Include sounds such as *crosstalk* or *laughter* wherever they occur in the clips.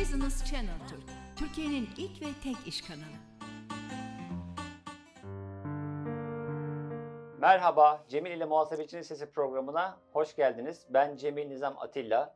Business Channel Türk, Türkiye'nin ilk ve tek iş kanalı. Merhaba, Cemil ile Muhasebecinin Sesi programına hoş geldiniz. Ben Cemil Nizam Atilla.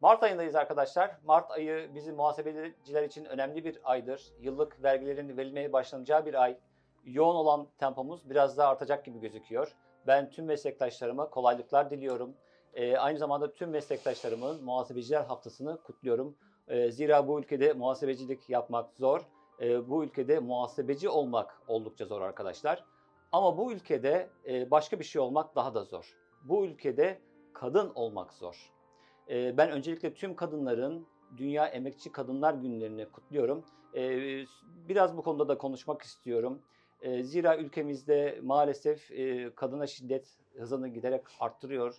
Mart ayındayız arkadaşlar. Mart ayı bizim muhasebeciler için önemli bir aydır. Yıllık vergilerin verilmeye başlanacağı bir ay. Yoğun olan tempomuz biraz daha artacak gibi gözüküyor. Ben tüm meslektaşlarıma kolaylıklar diliyorum. Ee, aynı zamanda tüm meslektaşlarımın muhasebeciler haftasını kutluyorum. Ee, zira bu ülkede muhasebecilik yapmak zor. Ee, bu ülkede muhasebeci olmak oldukça zor arkadaşlar. Ama bu ülkede e, başka bir şey olmak daha da zor. Bu ülkede kadın olmak zor. E, Ben öncelikle tüm kadınların Dünya Emekçi Kadınlar Günlerini kutluyorum. Biraz bu konuda da konuşmak istiyorum. Zira ülkemizde maalesef e, kadına şiddet hızını giderek arttırıyor.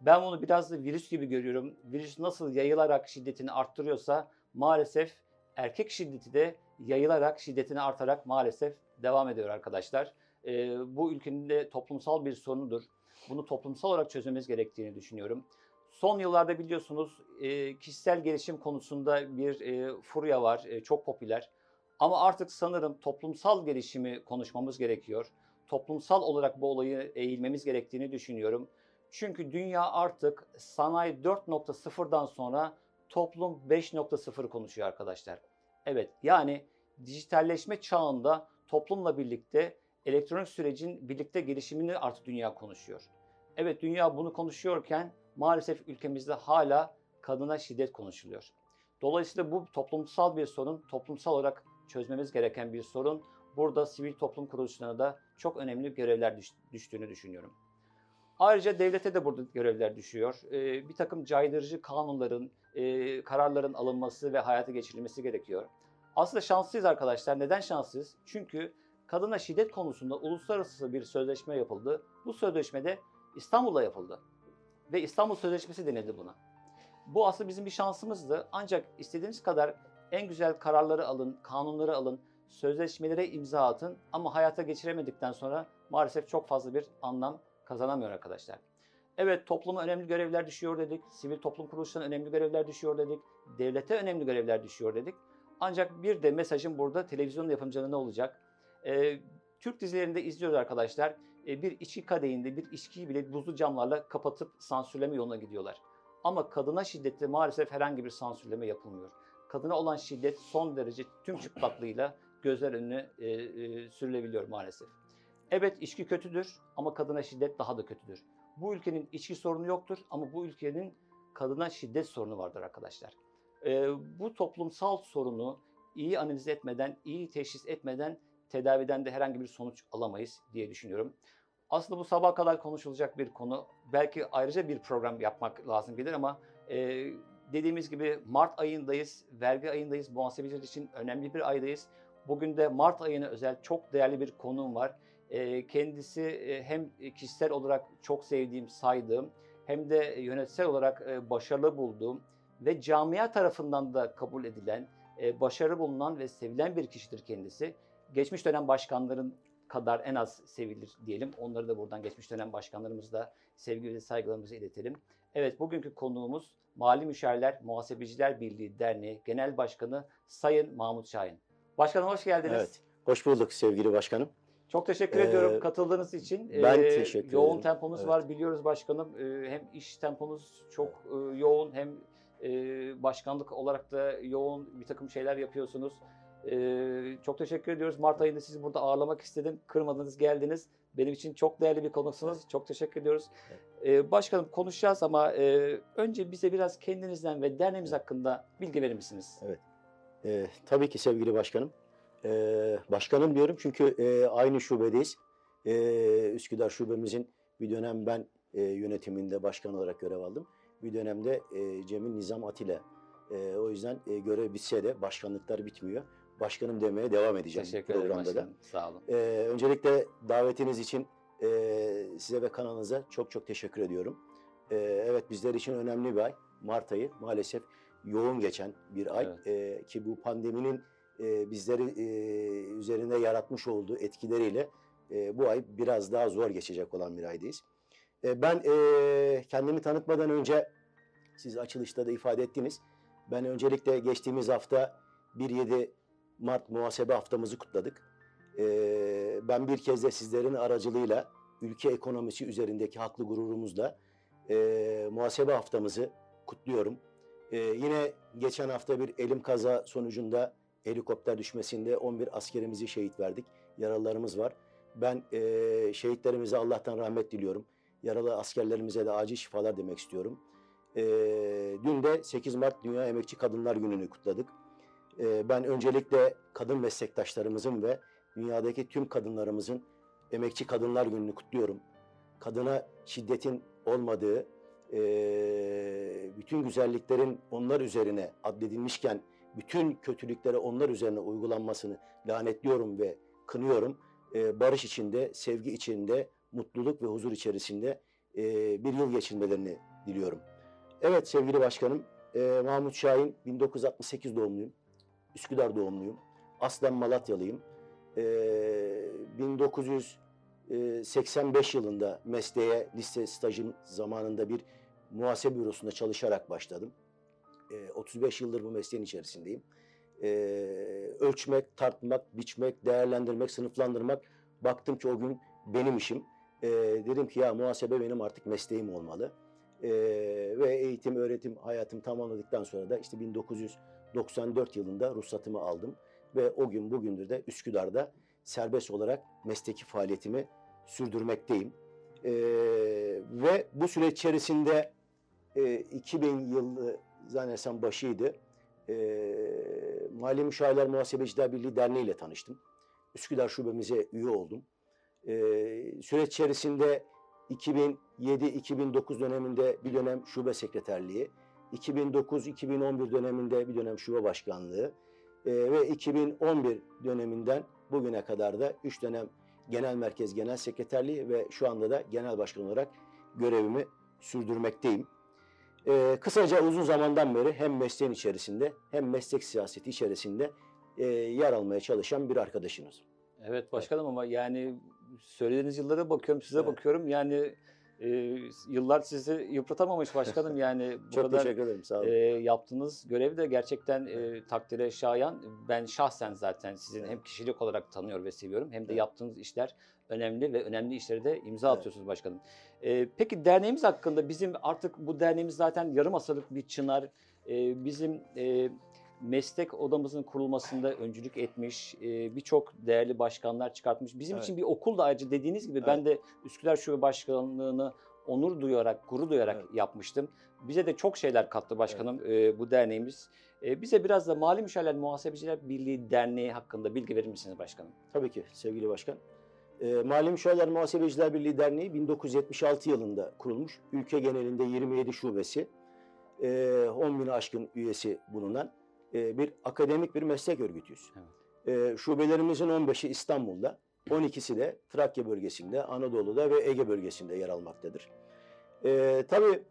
Ben bunu biraz da virüs gibi görüyorum. Virüs nasıl yayılarak şiddetini arttırıyorsa maalesef erkek şiddeti de yayılarak şiddetini artarak maalesef devam ediyor arkadaşlar e, bu ülkenin de toplumsal bir sorunudur. Bunu toplumsal olarak çözmemiz gerektiğini düşünüyorum. Son yıllarda biliyorsunuz e, kişisel gelişim konusunda bir e, furya var, e, çok popüler. Ama artık sanırım toplumsal gelişimi konuşmamız gerekiyor. Toplumsal olarak bu olayı eğilmemiz gerektiğini düşünüyorum. Çünkü dünya artık sanayi 4.0'dan sonra toplum 5.0 konuşuyor arkadaşlar. Evet yani dijitalleşme çağında toplumla birlikte elektronik sürecin birlikte gelişimini artık dünya konuşuyor. Evet dünya bunu konuşuyorken maalesef ülkemizde hala kadına şiddet konuşuluyor. Dolayısıyla bu toplumsal bir sorun, toplumsal olarak çözmemiz gereken bir sorun. Burada sivil toplum kuruluşlarına da çok önemli görevler düştüğünü düşünüyorum. Ayrıca devlete de burada görevler düşüyor. Ee, bir takım caydırıcı kanunların, e, kararların alınması ve hayata geçirilmesi gerekiyor. Aslında şanslıyız arkadaşlar. Neden şanslıyız? Çünkü kadına şiddet konusunda uluslararası bir sözleşme yapıldı. Bu sözleşmede İstanbul'da yapıldı. Ve İstanbul Sözleşmesi denildi buna. Bu aslında bizim bir şansımızdı. Ancak istediğiniz kadar en güzel kararları alın, kanunları alın, sözleşmelere imza atın ama hayata geçiremedikten sonra maalesef çok fazla bir anlam kazanamıyor arkadaşlar. Evet topluma önemli görevler düşüyor dedik, sivil toplum kuruluşlarına önemli görevler düşüyor dedik, devlete önemli görevler düşüyor dedik. Ancak bir de mesajım burada televizyon yapımcılığında olacak. Ee, Türk dizilerinde izliyoruz arkadaşlar. Ee, bir içki kadehinde bir içkiyi bile buzlu camlarla kapatıp sansürleme yoluna gidiyorlar. Ama kadına şiddette maalesef herhangi bir sansürleme yapılmıyor. Kadına olan şiddet son derece tüm çıplaklığıyla gözler önüne e, e, sürülebiliyor maalesef. Evet içki kötüdür ama kadına şiddet daha da kötüdür. Bu ülkenin içki sorunu yoktur ama bu ülkenin kadına şiddet sorunu vardır arkadaşlar. E, bu toplumsal sorunu iyi analiz etmeden, iyi teşhis etmeden tedaviden de herhangi bir sonuç alamayız diye düşünüyorum. Aslında bu sabah kadar konuşulacak bir konu. Belki ayrıca bir program yapmak lazım gelir ama e, dediğimiz gibi Mart ayındayız, vergi ayındayız. Muhasebeciler için önemli bir aydayız. Bugün de Mart ayına özel çok değerli bir konuğum var. Kendisi hem kişisel olarak çok sevdiğim, saydığım hem de yönetsel olarak başarılı bulduğum ve camia tarafından da kabul edilen, başarı bulunan ve sevilen bir kişidir kendisi geçmiş dönem başkanların kadar en az sevilir diyelim. Onları da buradan geçmiş dönem başkanlarımızla sevgi ve saygılarımızı iletelim. Evet bugünkü konuğumuz Mali Müşavirler Muhasebeciler Birliği Derneği Genel Başkanı Sayın Mahmut Şahin. Başkanım hoş geldiniz. Evet, hoş bulduk sevgili başkanım. Çok teşekkür Ee, ediyorum katıldığınız için. ben Ee, teşekkür Yoğun ederim. temponuz Evet. var biliyoruz başkanım. Ee, hem iş temponuz çok e, yoğun hem e, başkanlık olarak da yoğun bir takım şeyler yapıyorsunuz. Ee, çok teşekkür ediyoruz. Mart ayında sizi burada ağırlamak istedim. Kırmadınız, geldiniz. Benim için çok değerli bir konuksunuz. Çok teşekkür ediyoruz. Ee, başkanım konuşacağız ama e, önce bize biraz kendinizden ve derneğimiz hakkında bilgi verir misiniz? Ee, tabii ki sevgili başkanım. Ee, başkanım diyorum çünkü e, aynı şubedeyiz. Ee, Üsküdar şubemizin bir dönem ben e, yönetiminde başkan olarak görev aldım. Bir dönemde e, Cemil Nizam Atilla. E, o yüzden e, görev bitse de başkanlıklar bitmiyor. Başkanım demeye devam edeceğim Teşekkür ederim programda da. başkanım. Sağ olun. Ee, öncelikle davetiniz için e, size ve kanalınıza çok çok teşekkür ediyorum. Ee, evet bizler için önemli bir ay. Mart ayı maalesef yoğun geçen bir ay. Evet. Ee, ki bu pandeminin e, bizleri e, üzerinde yaratmış olduğu etkileriyle e, bu ay biraz daha zor geçecek olan bir aydayız. E, ben e, kendimi tanıtmadan önce siz açılışta da ifade ettiniz. Ben öncelikle geçtiğimiz hafta 1-7 Mart muhasebe haftamızı kutladık. Ee, ben bir kez de sizlerin aracılığıyla ülke ekonomisi üzerindeki haklı gururumuzla e, muhasebe haftamızı kutluyorum. Ee, yine geçen hafta bir elim kaza sonucunda helikopter düşmesinde 11 askerimizi şehit verdik. Yaralılarımız var. Ben e, şehitlerimize Allah'tan rahmet diliyorum. Yaralı askerlerimize de acil şifalar demek istiyorum. E, dün de 8 Mart Dünya Emekçi Kadınlar Günü'nü kutladık. E, ben öncelikle kadın meslektaşlarımızın ve dünyadaki tüm kadınlarımızın Emekçi Kadınlar Günü'nü kutluyorum. Kadına şiddetin olmadığı, e, bütün güzelliklerin onlar üzerine addedilmişken bütün kötülüklere onlar üzerine uygulanmasını lanetliyorum ve kınıyorum. E, barış içinde, sevgi içinde, mutluluk ve huzur içerisinde e, bir yıl geçirmelerini diliyorum. Evet sevgili başkanım, e, Mahmut Şahin 1968 doğumluyum. Üsküdar doğumluyum. Aslen Malatyalıyım. E, 1985 yılında mesleğe lise stajım zamanında bir muhasebe bürosunda çalışarak başladım. E, 35 yıldır bu mesleğin içerisindeyim. E, ölçmek, tartmak, biçmek, değerlendirmek, sınıflandırmak baktım ki o gün benim işim. E, dedim ki ya muhasebe benim artık mesleğim olmalı. E, ve eğitim, öğretim hayatım tamamladıktan sonra da işte 1994 yılında ruhsatımı aldım. Ve o gün bugündür de Üsküdar'da serbest olarak mesleki faaliyetimi sürdürmekteyim. E, ve bu süreç içerisinde e, 2000 yılı zannedersem başıydı. E, Mali Müşavirler Muhasebeciler Birliği Derneği ile tanıştım. Üsküdar şubemize üye oldum. E, süreç içerisinde 2007-2009 döneminde bir dönem şube sekreterliği, 2009-2011 döneminde bir dönem şube başkanlığı e, ve 2011 döneminden bugüne kadar da 3 dönem genel merkez genel sekreterliği ve şu anda da genel başkan olarak görevimi sürdürmekteyim. Ee, kısaca uzun zamandan beri hem mesleğin içerisinde hem meslek siyaseti içerisinde e, yer almaya çalışan bir arkadaşınız. Evet başkanım ama yani söylediğiniz yıllara bakıyorum, size Evet. bakıyorum. Yani e, yıllar sizi yıpratamamış başkanım. *laughs* Yani bu Çok kadar teşekkür ederim. Sağ olun. e, yaptığınız görev de gerçekten e, takdire şayan. Ben şahsen zaten sizin hem kişilik olarak tanıyor ve seviyorum hem de Evet. yaptığınız işler önemli ve önemli işlere de imza Evet. atıyorsunuz başkanım. E, peki derneğimiz hakkında bizim artık bu derneğimiz zaten yarım asırlık bir çınar. E, bizim e, meslek odamızın kurulmasında öncülük etmiş, e, birçok değerli başkanlar çıkartmış. Bizim Evet. için bir okul da ayrıca dediğiniz gibi ben de Üsküdar Şube Başkanlığı'nı onur duyarak, gurur duyarak Evet. yapmıştım. Bize de çok şeyler kattı başkanım e, bu derneğimiz. E, bize biraz da Mali Müşavirler Muhasebeciler Birliği Derneği hakkında bilgi verir misiniz başkanım? Tabii ki sevgili başkan. E, Mali Müşavirler Muhasebeciler Birliği Derneği 1976 yılında kurulmuş. Ülke genelinde 27 şubesi, e, 10 bini aşkın üyesi bulunan e, bir akademik bir meslek örgütüyüz. E, şubelerimizin 15'i İstanbul'da, 12'si de Trakya bölgesinde, Anadolu'da ve Ege bölgesinde yer almaktadır. E, tabii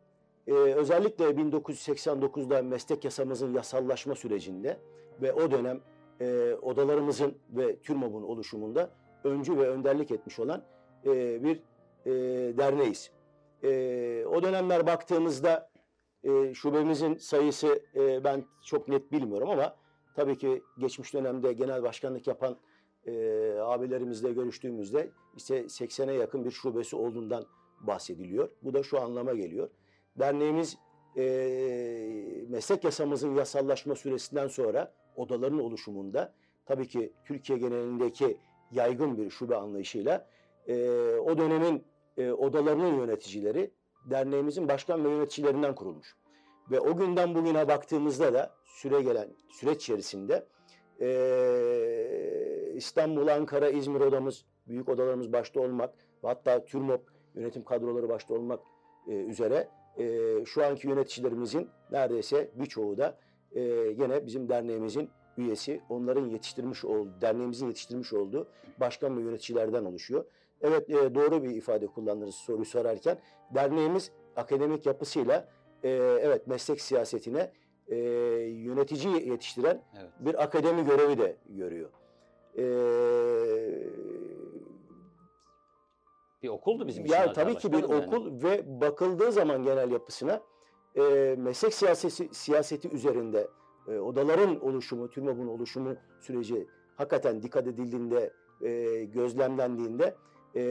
e, özellikle 1989'da meslek yasamızın yasallaşma sürecinde ve o dönem e, odalarımızın ve TÜRMOB'un oluşumunda öncü ve önderlik etmiş olan e, bir e, derneğiz. E, o dönemler baktığımızda e, şubemizin sayısı e, ben çok net bilmiyorum ama tabii ki geçmiş dönemde genel başkanlık yapan e, abilerimizle görüştüğümüzde işte 80'e yakın bir şubesi olduğundan bahsediliyor. Bu da şu anlama geliyor. Derneğimiz e, meslek yasamızın yasallaşma süresinden sonra odaların oluşumunda tabii ki Türkiye genelindeki yaygın bir şube anlayışıyla e, o dönemin e, odalarının yöneticileri derneğimizin başkan ve yöneticilerinden kurulmuş. Ve o günden bugüne baktığımızda da süre gelen süreç içerisinde e, İstanbul, Ankara, İzmir odamız, büyük odalarımız başta olmak ve hatta TÜRMOP yönetim kadroları başta olmak e, üzere e, şu anki yöneticilerimizin neredeyse birçoğu da e, gene bizim derneğimizin üyesi, onların yetiştirmiş olduğu, derneğimizin yetiştirmiş olduğu başkan ve yöneticilerden oluşuyor. Evet e, doğru bir ifade kullandınız soruyu sorarken. Derneğimiz akademik yapısıyla e, evet meslek siyasetine e, yönetici yetiştiren Evet. bir akademi görevi de görüyor. E, Bir okuldu bizim için. ya Hakan tabii ki bir yani. okul ve bakıldığı zaman genel yapısına e, meslek siyaseti, siyaseti üzerinde e, odaların oluşumu, TÜRMOB'un oluşumu süreci hakikaten dikkat edildiğinde, e, gözlemlendiğinde e,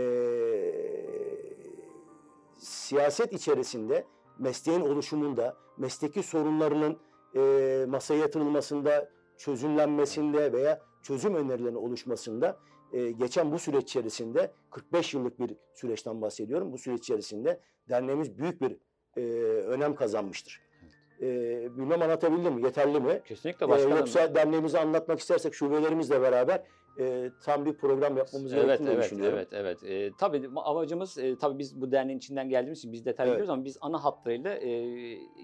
siyaset içerisinde mesleğin oluşumunda, mesleki sorunlarının e, masaya yatırılmasında, çözümlenmesinde veya çözüm önerilerinin oluşmasında e, geçen bu süreç içerisinde 45 yıllık bir süreçten bahsediyorum. Bu süreç içerisinde derneğimiz büyük bir e, önem kazanmıştır. E, bilmem anlatabildim mi? Yeterli mi? Kesinlikle E, başkanım. yoksa derneğimizi anlatmak istersek şubelerimizle beraber e, tam bir program yapmamız Evet, gerektiğini evet, düşünüyorum. evet, evet. Ee, tabii ma- amacımız, e, tabii biz bu derneğin içinden geldiğimiz için biz detaylı Evet. biliyoruz ama biz ana hatlarıyla e,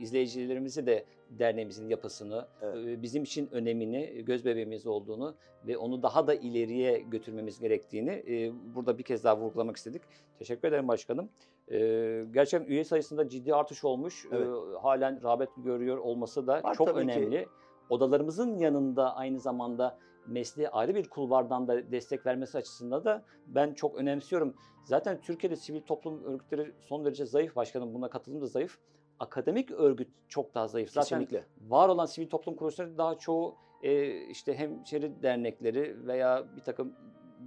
izleyicilerimize de derneğimizin yapısını, Evet. e, bizim için önemini, göz bebeğimiz olduğunu ve onu daha da ileriye götürmemiz gerektiğini e, burada bir kez daha vurgulamak istedik. Teşekkür ederim başkanım. E, gerçekten üye sayısında ciddi artış olmuş. Evet. E, halen rağbet görüyor olması da Var çok tabii ki. önemli. Odalarımızın yanında aynı zamanda mesleğe ayrı bir kulvardan da destek vermesi açısından da ben çok önemsiyorum. Zaten Türkiye'de sivil toplum örgütleri son derece zayıf başkanım. Buna katılım da zayıf. Akademik örgüt çok daha zayıf. Zaten Kesinlikle. var olan sivil toplum kuruluşları daha çoğu e, işte hemşeri dernekleri veya bir takım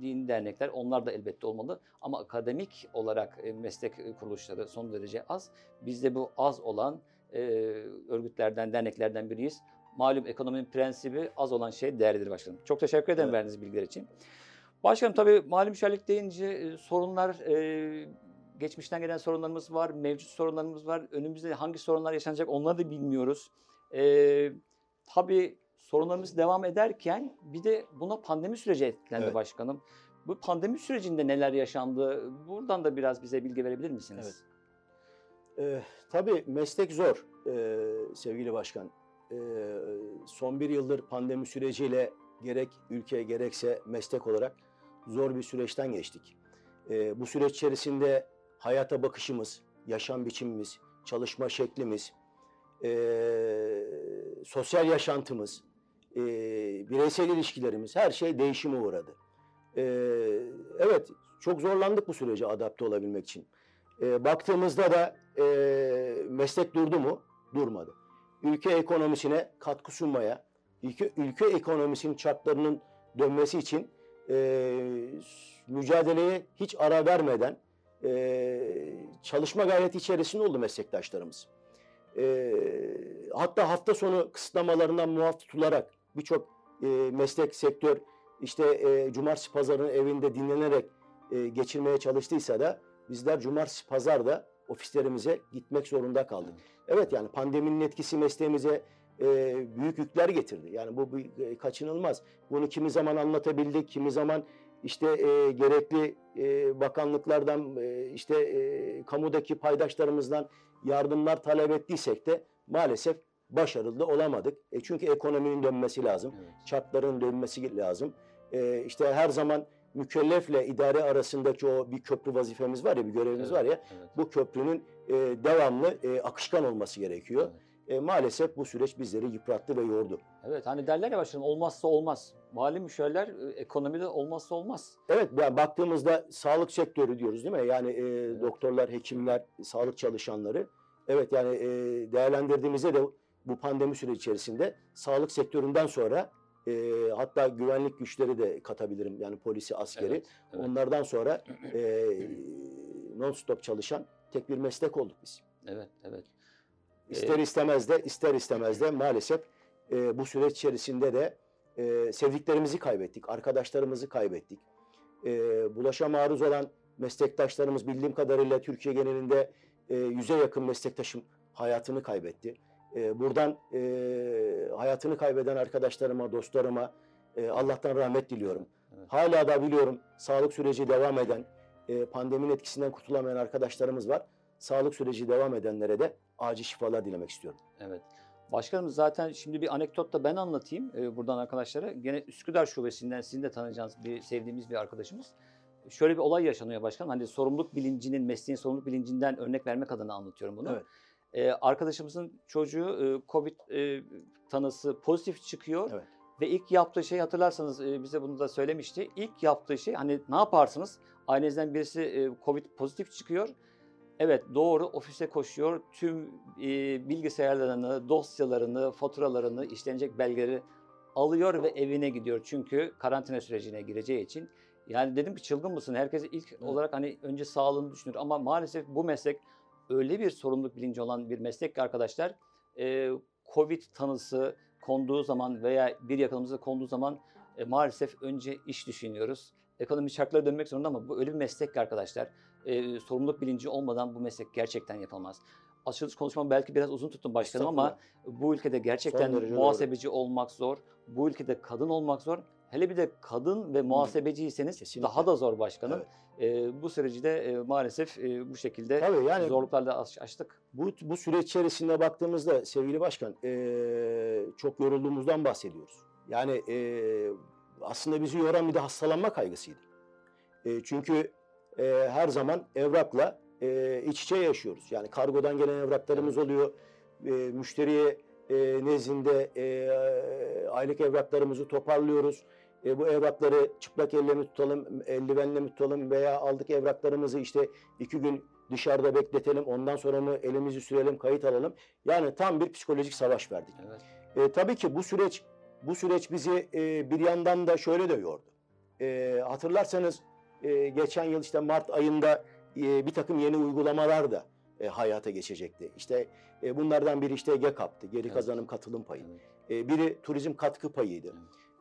din dernekler onlar da elbette olmalı. Ama akademik olarak e, meslek kuruluşları son derece az. Biz de bu az olan e, örgütlerden, derneklerden biriyiz. Malum ekonominin prensibi az olan şey değerlidir başkanım. Çok teşekkür ederim Evet. verdiğiniz bilgiler için. Başkanım tabii mali müşavirlik deyince e, sorunlar, e, geçmişten gelen sorunlarımız var, mevcut sorunlarımız var. Önümüzde hangi sorunlar yaşanacak onları da bilmiyoruz. E, tabii sorunlarımız devam ederken bir de buna pandemi süreci etkilendi Evet. başkanım. Bu pandemi sürecinde neler yaşandı? Buradan da biraz bize bilgi verebilir misiniz? Ee, tabii meslek zor ee, sevgili başkan. Ee, son bir yıldır pandemi süreciyle gerek ülke gerekse meslek olarak zor bir süreçten geçtik. Ee, bu süreç içerisinde hayata bakışımız, yaşam biçimimiz, çalışma şeklimiz, ee, sosyal yaşantımız, ee, bireysel ilişkilerimiz her şey değişime uğradı. Ee, evet çok zorlandık bu sürece adapte olabilmek için. Ee, baktığımızda da e, meslek durdu mu? Durmadı. Ülke ekonomisine katkı sunmaya, ülke, ülke ekonomisinin çarklarının dönmesi için e, mücadeleye hiç ara vermeden e, çalışma gayreti içerisinde oldu meslektaşlarımız. E, hatta hafta sonu kısıtlamalarından muaf tutularak birçok e, meslek, sektör işte e, cumartesi pazarın evinde dinlenerek e, geçirmeye çalıştıysa da bizler cumartesi pazar da ofislerimize gitmek zorunda kaldık. Evet yani pandeminin etkisi mesleğimize e, büyük yükler getirdi. Yani bu bir, e, kaçınılmaz. Bunu kimi zaman anlatabildik, kimi zaman işte e, gerekli e, bakanlıklardan, e, işte e, kamudaki paydaşlarımızdan yardımlar talep ettiysek de maalesef başarılı olamadık. E, çünkü ekonominin dönmesi lazım Evet. çarkların dönmesi lazım. Ee, işte her zaman mükellefle idare arasındaki o bir köprü vazifemiz var ya, bir görevimiz Evet, var ya, evet, bu köprünün e, devamlı e, akışkan olması gerekiyor. evet. E, maalesef bu süreç bizleri yıprattı ve yordu. Evet hani derler ya başkanım olmazsa olmaz. Mali müşavirler e, ekonomide olmazsa olmaz. Evet, yani baktığımızda sağlık sektörü diyoruz değil mi? Yani e, doktorlar, hekimler, sağlık çalışanları. Evet yani e, değerlendirdiğimizde de bu pandemi süreci içerisinde sağlık sektöründen sonra e, hatta güvenlik güçleri de katabilirim. Yani polisi, askeri. Evet, evet. Onlardan sonra *clears throat* e, non-stop çalışan tek bir meslek olduk biz. Evet, evet. İster istemez de ister istemez de maalesef e, bu süreç içerisinde de e, sevdiklerimizi kaybettik, arkadaşlarımızı kaybettik. E, bulaşa maruz olan meslektaşlarımız bildiğim kadarıyla Türkiye genelinde e, yüze yakın meslektaşım hayatını kaybetti. E, buradan e, hayatını kaybeden arkadaşlarıma, dostlarıma e, Allah'tan rahmet diliyorum. Evet. Hala da biliyorum sağlık süreci devam eden, e, pandeminin etkisinden kurtulamayan arkadaşlarımız var. Sağlık süreci devam edenlere de acil şifalar dilemek istiyorum. Evet. Başkanım zaten şimdi bir anekdot da ben anlatayım e, buradan arkadaşlara. Gene Üsküdar Şubesi'nden sizin de tanıyacağınız bir sevdiğimiz bir arkadaşımız. Şöyle bir olay yaşanıyor başkanım. Hani sorumluluk bilincinin, mesleğin sorumluluk bilincinden örnek vermek adına anlatıyorum bunu. Evet. E, arkadaşımızın çocuğu e, Covid e, tanısı pozitif çıkıyor. Evet. Ve ilk yaptığı şey hatırlarsanız e, bize bunu da söylemişti. İlk yaptığı şey hani ne yaparsınız? Ailenizden birisi e, Covid pozitif çıkıyor. Evet doğru ofise koşuyor. Tüm e, bilgisayarlarını, dosyalarını, faturalarını, işlenecek belgeleri alıyor ve evine gidiyor. Çünkü karantina sürecine gireceği için. Yani dedim ki çılgın mısın? Herkes ilk olarak hani önce sağlığını düşünür ama maalesef bu meslek öyle bir sorumluluk bilinci olan bir meslek ki arkadaşlar e, Covid tanısı konduğu zaman veya bir yakınımıza konduğu zaman e, maalesef önce iş düşünüyoruz. Ekonomi çarklara dönmek zorunda ama bu öyle bir meslek ki arkadaşlar. E, sorumluluk bilinci olmadan bu meslek gerçekten yapılmaz. Açılış konuşmamı belki biraz uzun tuttum başkanım ama bu ülkede gerçekten derece doğru. muhasebeci olmak zor. Bu ülkede kadın olmak zor. Hele bir de kadın ve muhasebeciyseniz Kesinlikle. daha da zor başkanım. Evet. E, bu süreci de e, maalesef e, bu şekilde Tabii yani zorluklarla aş- aştık. bu, bu süreç içerisinde baktığımızda sevgili başkan eee, çok yorulduğumuzdan bahsediyoruz. Yani eee, aslında bizi yoran bir de hastalanma kaygısıydı. Eee, çünkü eee, her zaman evrakla eee, iç içe yaşıyoruz. Yani kargodan gelen evraklarımız oluyor. Eee, müşteriye eee, nezdinde eee, aylık evraklarımızı toparlıyoruz. E, bu evrakları çıplak elle mi tutalım, eldivenle mi tutalım veya aldık evraklarımızı işte iki gün dışarıda bekletelim, ondan sonra mı elimizi sürelim, kayıt alalım. Yani tam bir psikolojik savaş verdik. Evet. E, tabii ki bu süreç bu süreç bizi e, bir yandan da şöyle de yordu. E, hatırlarsanız e, geçen yıl işte Mart ayında e, bir takım yeni uygulamalar da e, hayata geçecekti. İşte e, bunlardan biri işte GEKAP'tı, geri Evet. kazanım katılım payı. Evet. E, biri turizm katkı payıydı.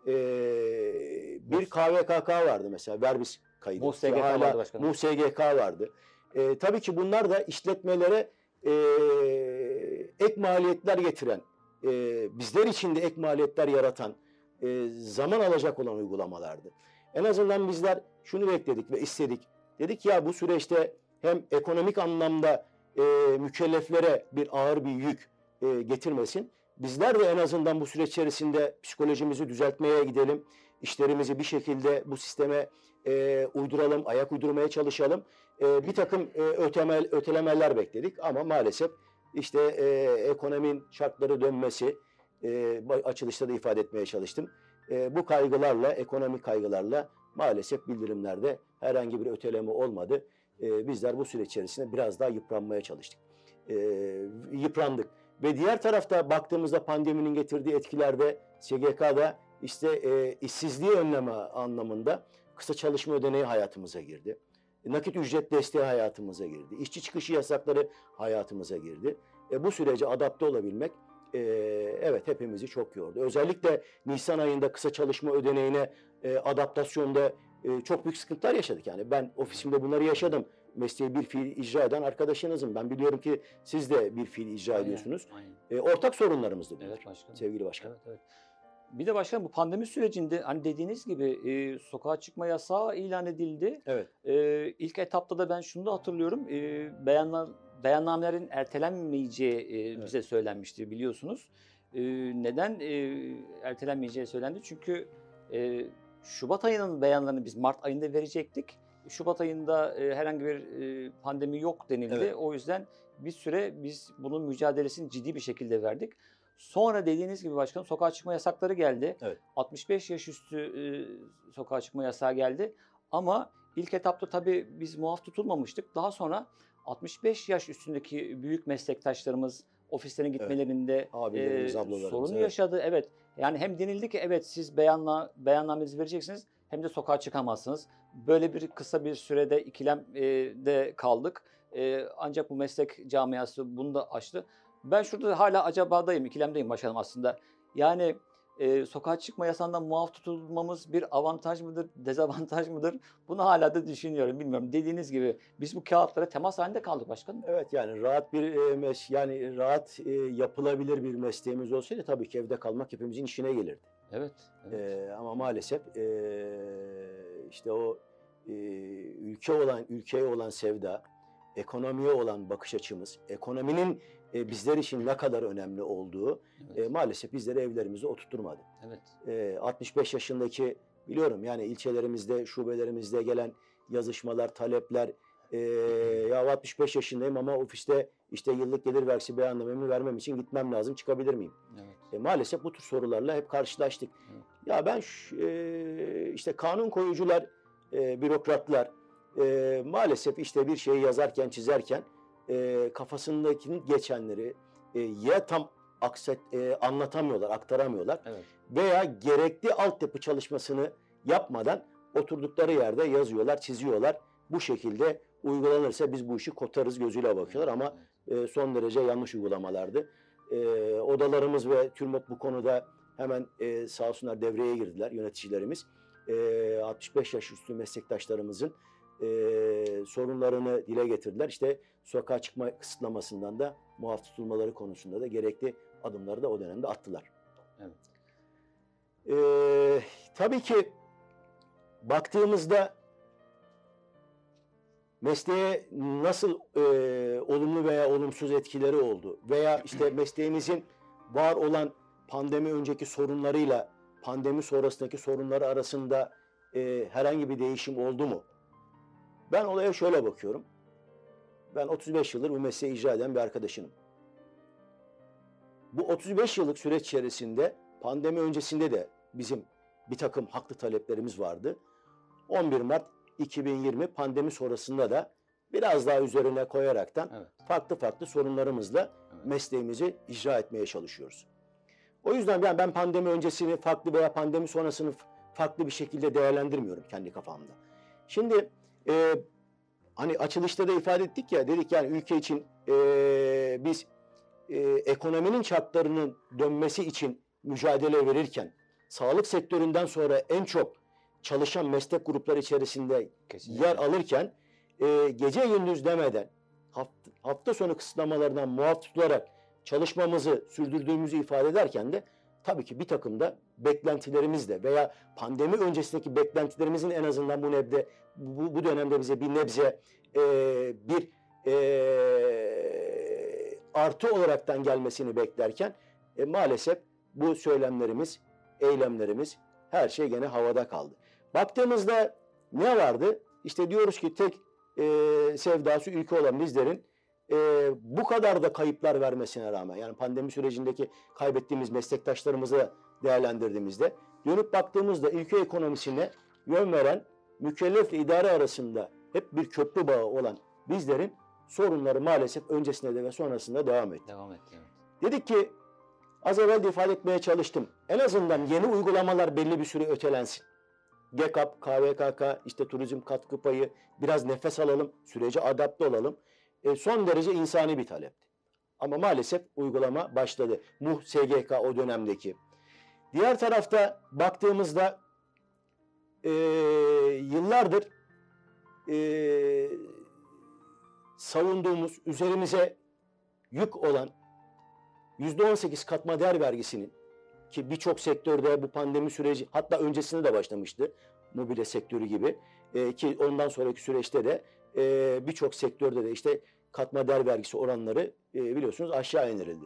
Evet. E, bir KVKK vardı mesela, Verbis kaydı. MUH SGK Hala vardı başkanım. MUH SGK vardı. E, tabii ki bunlar da işletmelere e, ek maliyetler getiren, e, bizler için de ek maliyetler yaratan, e, zaman alacak olan uygulamalardı. En azından bizler şunu bekledik ve istedik. Dedik ya bu süreçte hem ekonomik anlamda e, mükelleflere bir ağır bir yük e, getirmesin. Bizler de en azından bu süreç içerisinde psikolojimizi düzeltmeye gidelim. İşlerimizi bir şekilde bu sisteme e, uyduralım, ayak uydurmaya çalışalım. E, bir takım e, ötemel, ötelemeler bekledik ama maalesef işte e, ekonominin şartları dönmesi, e, açılışta da ifade etmeye çalıştım. E, bu kaygılarla, ekonomik kaygılarla maalesef bildirimlerde herhangi bir öteleme olmadı. E, bizler bu süreç içerisinde biraz daha yıpranmaya çalıştık. E, yıprandık. Ve diğer tarafta baktığımızda pandeminin getirdiği etkilerde SGK'da işte e, işsizliği önleme anlamında kısa çalışma ödeneği hayatımıza girdi. Nakit ücret desteği hayatımıza girdi. İşçi çıkışı yasakları hayatımıza girdi. E, bu sürece adapte olabilmek e, evet hepimizi çok yordu. Özellikle Nisan ayında kısa çalışma ödeneğine e, adaptasyonda e, çok büyük sıkıntılar yaşadık. Yani ben ofisimde bunları yaşadım. Mesleği bir fiil icra eden arkadaşınızım. Ben biliyorum ki siz de bir fiil icra Aynen, ediyorsunuz. aynen. E, ortak sorunlarımızdı bunlar. Evet başkanım. Sevgili başkan. Evet, evet. Bir de başkanım bu pandemi sürecinde hani dediğiniz gibi e, sokağa çıkma yasağı ilan edildi. Evet. E, ilk etapta da ben şunu da hatırlıyorum. E, beyanla, beyannamelerin ertelenmeyeceği e, Evet. bize söylenmişti biliyorsunuz. E, neden e, ertelenmeyeceği söylendi? Çünkü e, Şubat ayının beyanlarını biz Mart ayında verecektik. Şubat ayında e, herhangi bir e, pandemi yok denildi. Evet. O yüzden bir süre biz bunun mücadelesini ciddi bir şekilde verdik. Sonra dediğiniz gibi başkanım sokağa çıkma yasakları geldi. Evet. 65 yaş üstü e, sokağa çıkma yasağı geldi. Ama ilk etapta tabii biz muaf tutulmamıştık. Daha sonra 65 yaş üstündeki büyük meslektaşlarımız ofislerine gitmelerinde Abilerimiz, e, sorun evet. yaşadı. Evet. Yani hem denildi ki evet siz beyanla beyannamenizi vereceksiniz hem de sokağa çıkamazsınız. Böyle bir kısa bir sürede ikilemde kaldık. E, ancak bu meslek camiası bunu da aştı. Ben şurada hala acabadayım, ikilemdeyim başkanım aslında. Yani e, sokağa çıkma yasağından muaf tutulmamız bir avantaj mıdır, dezavantaj mıdır? Bunu hala da düşünüyorum, bilmiyorum. Dediğiniz gibi biz bu kağıtlara temas halinde kaldık başkanım. Evet yani rahat bir e, mes yani rahat e, yapılabilir bir mesleğimiz olsaydı tabii ki evde kalmak hepimizin işine gelirdi. Evet. evet. E, ama maalesef e, işte o e, ülke olan ülkeye olan sevda, ekonomiye olan bakış açımız, ekonominin e, bizler için ne kadar önemli olduğu evet. e, maalesef bizleri evlerimize oturtturmadı. evet. E, 65 yaşındaki biliyorum yani ilçelerimizde, şubelerimizde gelen yazışmalar, talepler e, ya 65 yaşındayım ama ofiste işte yıllık gelir vergisi beyannamemi vermem için gitmem lazım çıkabilir miyim? Evet. E, maalesef bu tür sorularla hep karşılaştık. Evet. Ya ben e, işte kanun koyucular, e, bürokratlar e, maalesef işte bir şeyi yazarken, çizerken e, kafasındaki geçenleri e, ya tam akset, e, anlatamıyorlar, aktaramıyorlar Evet. veya gerekli altyapı çalışmasını yapmadan oturdukları yerde yazıyorlar, çiziyorlar. Bu şekilde uygulanırsa biz bu işi kotarız gözüyle bakıyorlar ama e, son derece yanlış uygulamalardı. E, odalarımız ve TÜRMOP bu konuda hemen e, sağ olsunlar devreye girdiler yöneticilerimiz. E, 65 yaş üstü meslektaşlarımızın e, sorunlarını dile getirdiler. İşte sokağa çıkma kısıtlamasından da muaf tutulmaları konusunda da gerekli adımları da o dönemde attılar. Evet. E, tabii ki baktığımızda mesleğe nasıl e, olumlu veya olumsuz etkileri oldu veya işte mesleğimizin var olan pandemi önceki sorunlarıyla pandemi sonrasındaki sorunları arasında e, herhangi bir değişim oldu mu? Ben olaya şöyle bakıyorum. Ben 35 yıldır bu mesleği icra eden bir arkadaşınım. Bu 35 yıllık süreç içerisinde pandemi öncesinde de bizim bir takım haklı taleplerimiz vardı. 11 Mart 2020 pandemi sonrasında da biraz daha üzerine koyaraktan Evet. farklı farklı sorunlarımızla Evet. mesleğimizi icra etmeye çalışıyoruz. O yüzden ben, ben pandemi öncesini farklı veya pandemi sonrasını farklı bir şekilde değerlendirmiyorum kendi kafamda. Şimdi e, hani açılışta da ifade ettik ya dedik yani ülke için e, biz e, ekonominin çarklarının dönmesi için mücadele verirken sağlık sektöründen sonra en çok çalışan meslek grupları içerisinde Kesinlikle. yer alırken e, gece gündüz demeden hafta, hafta sonu kısıtlamalarından muaf tutularak çalışmamızı sürdürdüğümüzü ifade ederken de tabii ki bir takım da beklentilerimizle veya pandemi öncesindeki beklentilerimizin en azından bu nebde bu, bu dönemde bize bir nebze e, bir e, artı olaraktan gelmesini beklerken e, maalesef bu söylemlerimiz, eylemlerimiz her şey gene havada kaldı. Baktığımızda ne vardı? İşte diyoruz ki tek e, sevdası ülke olan bizlerin e, bu kadar da kayıplar vermesine rağmen yani pandemi sürecindeki kaybettiğimiz meslektaşlarımızı değerlendirdiğimizde dönüp baktığımızda ülke ekonomisine yön veren mükellefle idare arasında hep bir köprü bağı olan bizlerin sorunları maalesef öncesinde de ve sonrasında devam etti. Devam etti. evet. Dedik ki az evvel de ifade etmeye çalıştım. En azından yeni uygulamalar belli bir süre ötelensin. GEKAP, KVKK, işte turizm katkı payı biraz nefes alalım, sürece adapte olalım. E, son derece insani bir talepti. Ama maalesef uygulama başladı. MUH SGK o dönemdeki. Diğer tarafta baktığımızda e, yıllardır e, savunduğumuz, üzerimize yük olan %18 katma değer vergisinin ki birçok sektörde bu pandemi süreci hatta öncesinde de başlamıştı mobilya sektörü gibi e, ki ondan sonraki süreçte de e, birçok sektörde de işte katma değer vergisi oranları e, biliyorsunuz aşağı indirildi.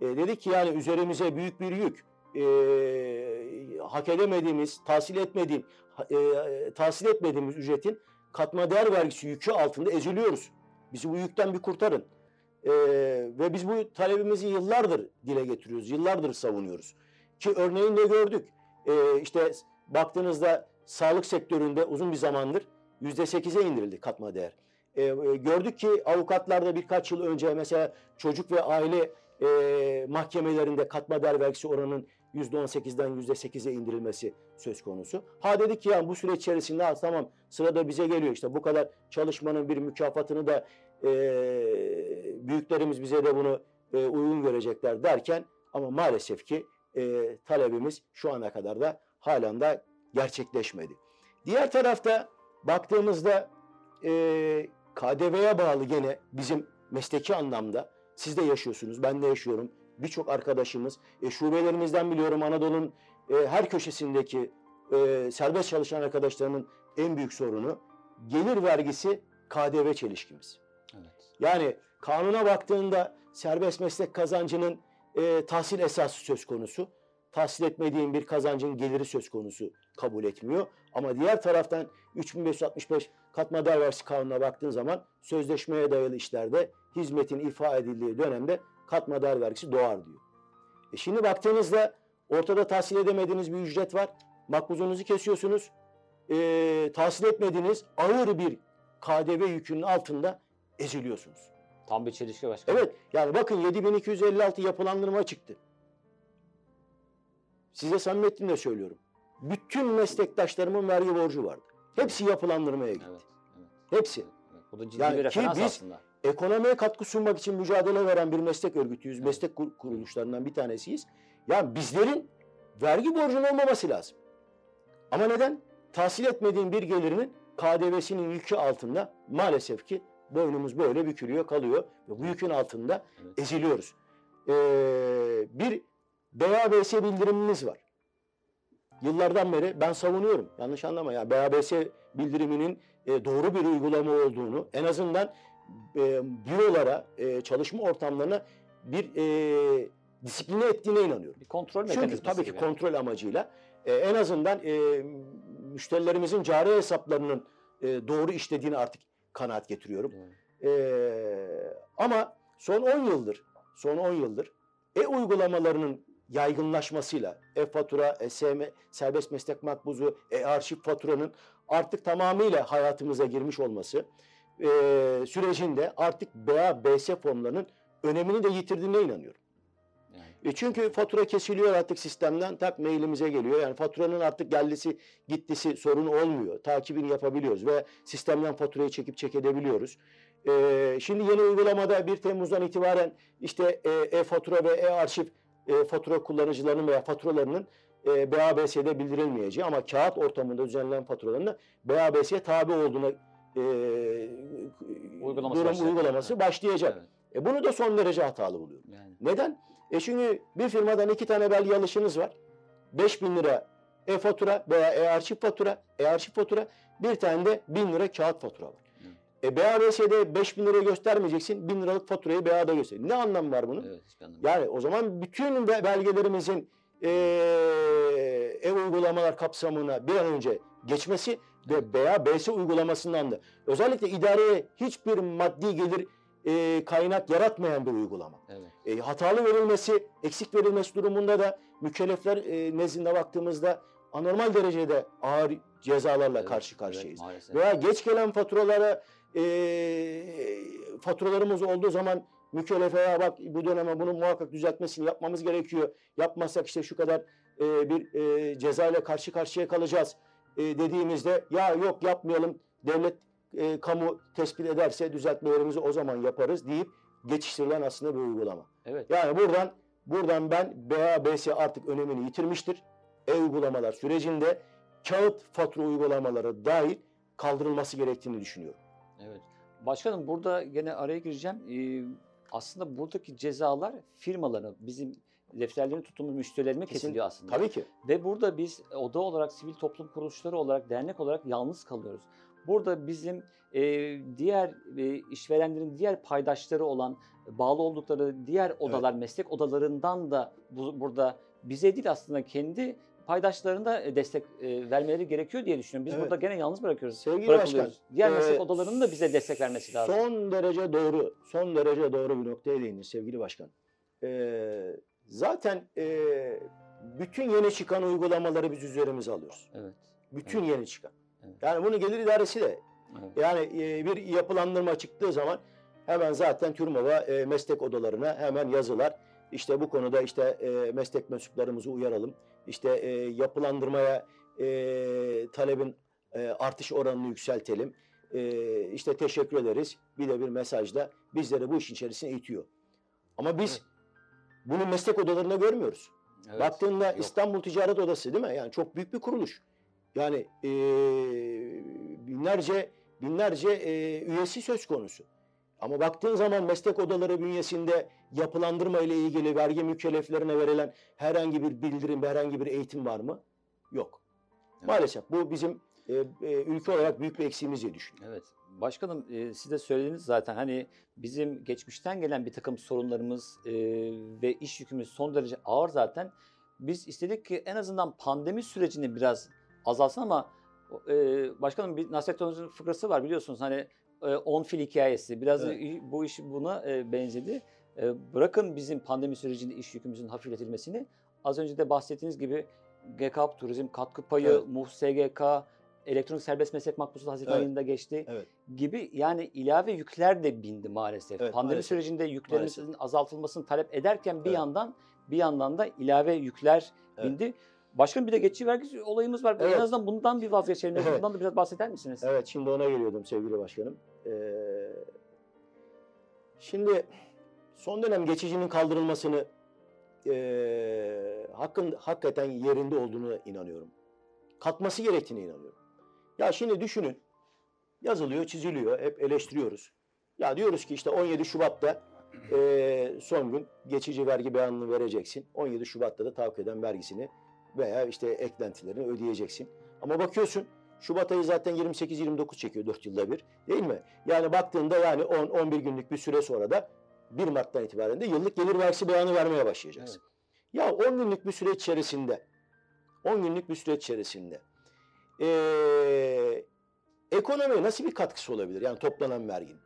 E, dedik ki yani üzerimize büyük bir yük e, hak edemediğimiz, tahsil etmediğim, e, tahsil etmediğimiz ücretin katma değer vergisi yükü altında eziliyoruz. Bizi bu yükten bir kurtarın. Ee, ve biz bu talebimizi yıllardır dile getiriyoruz, yıllardır savunuyoruz. Ki örneğin de gördük. Ee, işte baktığınızda sağlık sektöründe uzun bir zamandır yüzde sekize indirildi katma değer. Ee, e, gördük ki avukatlarda birkaç yıl önce mesela çocuk ve aile e, mahkemelerinde katma değer vergisi oranının yüzde on sekizden yüzde sekize indirilmesi söz konusu. Ha dedik ki yani bu süreç içerisinde ha, tamam sırada bize geliyor işte bu kadar çalışmanın bir mükafatını da e, büyüklerimiz bize de bunu e, uygun görecekler derken ama maalesef ki e, talebimiz şu ana kadar da halen de gerçekleşmedi. Diğer tarafta baktığımızda e, KDV'ye bağlı gene bizim mesleki anlamda siz de yaşıyorsunuz, ben de yaşıyorum. Birçok arkadaşımız, e, şubelerimizden biliyorum Anadolu'nun e, her köşesindeki e, serbest çalışan arkadaşlarımın en büyük sorunu gelir vergisi KDV çelişkimiz. Evet. Yani kanuna baktığında serbest meslek kazancının e, tahsil esası söz konusu. Tahsil etmediğin bir kazancın geliri söz konusu kabul etmiyor. Ama diğer taraftan 3565 katma değer vergisi kanununa baktığın zaman sözleşmeye dayalı işlerde hizmetin ifa edildiği dönemde katma değer vergisi doğar diyor. E şimdi baktığınızda ortada tahsil edemediğiniz bir ücret var. Makbuzunuzu kesiyorsunuz. E, tahsil etmediğiniz ağır bir KDV yükünün altında eziliyorsunuz. Tam bir çelişki başkanım. Evet yani bakın 7256 yapılandırma çıktı. Size samimiyetimle söylüyorum. Bütün meslektaşlarımın vergi borcu vardı. Hepsi yapılandırmaya gitti. Evet. Hepsi. Bu da ciddi Yani bir referans biz- aslında. Ekonomiye katkı sunmak için mücadele veren bir meslek örgütüyüz. Evet. Meslek kur- kuruluşlarından bir tanesiyiz. Yani bizlerin vergi borcunun olmaması lazım. Ama neden? Tahsil etmediğin bir gelirinin KDV'sinin yükü altında maalesef ki boynumuz böyle bükülüyor kalıyor ve bu yükün altında Evet. eziliyoruz. Ee, bir BABS bildirimimiz var. Yıllardan beri ben savunuyorum. Yanlış anlama ya. BABS bildiriminin e, doğru bir uygulama olduğunu en azından e, bürolara, e, çalışma ortamlarına bir e, disipline ettiğine inanıyorum. Bir kontrol Çünkü mekanizması tabii ki gibi. kontrol amacıyla e, en azından e, müşterilerimizin cari hesaplarının e, doğru işlediğini artık kanaat getiriyorum. Ee, ama son 10 yıldır, son 10 yıldır e-uygulamalarının yaygınlaşmasıyla e-fatura, e-SM, serbest meslek makbuzu, e-arşiv faturanın artık tamamıyla hayatımıza girmiş olması e, sürecinde artık BA-BS formlarının önemini de yitirdiğine inanıyorum. Yani. E çünkü fatura kesiliyor artık sistemden tak mailimize geliyor. Yani faturanın artık geldisi gittisi sorunu olmuyor. Takibini yapabiliyoruz ve sistemden faturayı çekip çek edebiliyoruz. E, şimdi yeni uygulamada 1 Temmuz'dan itibaren işte e, e-fatura ve e-arşiv e, fatura kullanıcılarının veya faturalarının e, BABS'de bildirilmeyeceği ama kağıt ortamında düzenlenen faturaların da BABS'ye tabi olduğuna e, Uygulaması durum başlayacak. uygulaması başlayacak. Evet. E bunu da son derece hatalı buluyorum. Yani. Neden? E çünkü bir firmadan iki tane belge alışınız var. 5000 lira e-fatura veya e-arşiv fatura, e-arşiv fatura, bir tane de 1000 lira kağıt fatura var. E BABS'de 5000 lira göstermeyeceksin, 1000 liralık faturayı BA'da göster. Ne anlamı var bunun? Evet, anlamı. Yani o zaman bütün be- belgelerimizin e, e-uygulamalar kapsamına bir an önce geçmesi ve BABS uygulamasından da özellikle idareye hiçbir maddi gelir e, kaynak yaratmayan bir uygulama. Evet. E, hatalı verilmesi, eksik verilmesi durumunda da mükellefler e, nezdinde baktığımızda anormal derecede ağır cezalarla Evet, karşı evet, karşıyayız. maalesef. Veya geç gelen faturalara e, faturalarımız olduğu zaman mükellefe ya bak bu döneme bunun muhakkak düzeltmesini yapmamız gerekiyor. Yapmazsak işte şu kadar e, bir e, ceza ile karşı karşıya kalacağız e, dediğimizde ya yok yapmayalım devlet e, kamu tespit ederse düzeltmelerimizi o zaman yaparız deyip geçiştirilen aslında bir uygulama. Evet. Yani buradan buradan ben BABS artık önemini yitirmiştir. E-uygulamalar sürecinde kağıt fatura uygulamaları dahil kaldırılması gerektiğini düşünüyorum. Evet. Başkanım burada gene araya gireceğim. Ee, aslında buradaki cezalar firmalara, bizim defterlerini tuttuğumuz müşterilerime Kesin- kesiliyor aslında. Tabii ki. Ve burada biz oda olarak, sivil toplum kuruluşları olarak, dernek olarak yalnız kalıyoruz. Burada bizim e, diğer e, işverenlerin diğer paydaşları olan, bağlı oldukları diğer odalar, meslek odalarından da bu, burada bize değil aslında kendi paydaşlarına e, destek e, vermeleri gerekiyor diye düşünüyorum. Biz Evet. burada gene yalnız bırakıyoruz. Sevgili. Başkan, Diğer e, meslek odalarının da bize destek vermesi lazım. Son derece doğru, son derece doğru bir noktaya değindiniz sevgili başkan. Ee, zaten e, bütün yeni çıkan uygulamaları biz üzerimize alıyoruz. Evet. Bütün yeni çıkan. Evet. Yani bunu gelir idaresi de evet. Yani e, bir yapılandırma çıktığı zaman hemen zaten TÜRMOV'a e, meslek odalarına hemen yazılar. İşte bu konuda işte e, meslek mensuplarımızı uyaralım. İşte e, yapılandırmaya e, talebin e, artış oranını yükseltelim. E, işte teşekkür ederiz. Bir de bir mesajda bizleri bu işin içerisine itiyor. Ama biz bunu meslek odalarında görmüyoruz. Evet. Baktığında Yok. İstanbul Ticaret Odası değil mi? Yani çok büyük bir kuruluş. Yani eee, binlerce binlerce eee, üyesi söz konusu. Ama baktığın zaman meslek odaları bünyesinde yapılandırma ile ilgili vergi mükelleflerine verilen herhangi bir bildirim, herhangi bir eğitim var mı? Yok. Evet. Maalesef bu bizim eee, eee, ülke olarak büyük bir eksiğimiz diye düşünüyorum. Evet. Başkanım e, siz de söylediniz zaten hani bizim geçmişten gelen bir takım sorunlarımız e, ve iş yükümüz son derece ağır zaten. Biz istedik ki en azından pandemi sürecini biraz azalsın ama e, başkanım bir Nasrettin Hoca'nın fıkrası var biliyorsunuz hani e, on fil hikayesi. Biraz Evet. bu iş buna e, benzedi. E, bırakın bizim pandemi sürecinde iş yükümüzün hafifletilmesini. Az önce de bahsettiğiniz gibi GKAP Turizm katkı payı, Evet. MUH SGK, elektronik serbest meslek makbusu Haziran Evet. ayında geçti Evet. gibi yani ilave yükler de bindi maalesef. Evet, Pandemi maalesef. sürecinde yüklerimizin azaltılmasını talep ederken bir yandan bir yandan da ilave yükler Evet. bindi. Başkanım bir de geçici vergi olayımız var. Evet. En azından bundan bir vazgeçelim. Evet. Bundan da biraz bahseder misiniz? Evet şimdi ona geliyordum sevgili başkanım. Ee, şimdi son dönem geçicinin kaldırılmasını ee, hakkın hakikaten yerinde olduğunu inanıyorum. Kalkması gerektiğine inanıyorum. Ya şimdi düşünün yazılıyor, çiziliyor, hep eleştiriyoruz. Ya diyoruz ki işte 17 Şubat'ta ee, son gün geçici vergi beyanını vereceksin. 17 Şubat'ta da tahakkuk eden vergisini veya işte eklentilerini ödeyeceksin. Ama bakıyorsun Şubat ayı zaten 28-29 çekiyor 4 yılda bir değil mi? Yani baktığında yani 10-11 günlük bir süre sonra da 1 Mart'tan itibaren de yıllık gelir vergisi beyanı vermeye başlayacaksın. Ya 10 günlük bir süreç içerisinde 10 günlük bir süreç içerisinde eee ekonomiye nasıl bir katkısı olabilir? Yani toplanan verginin.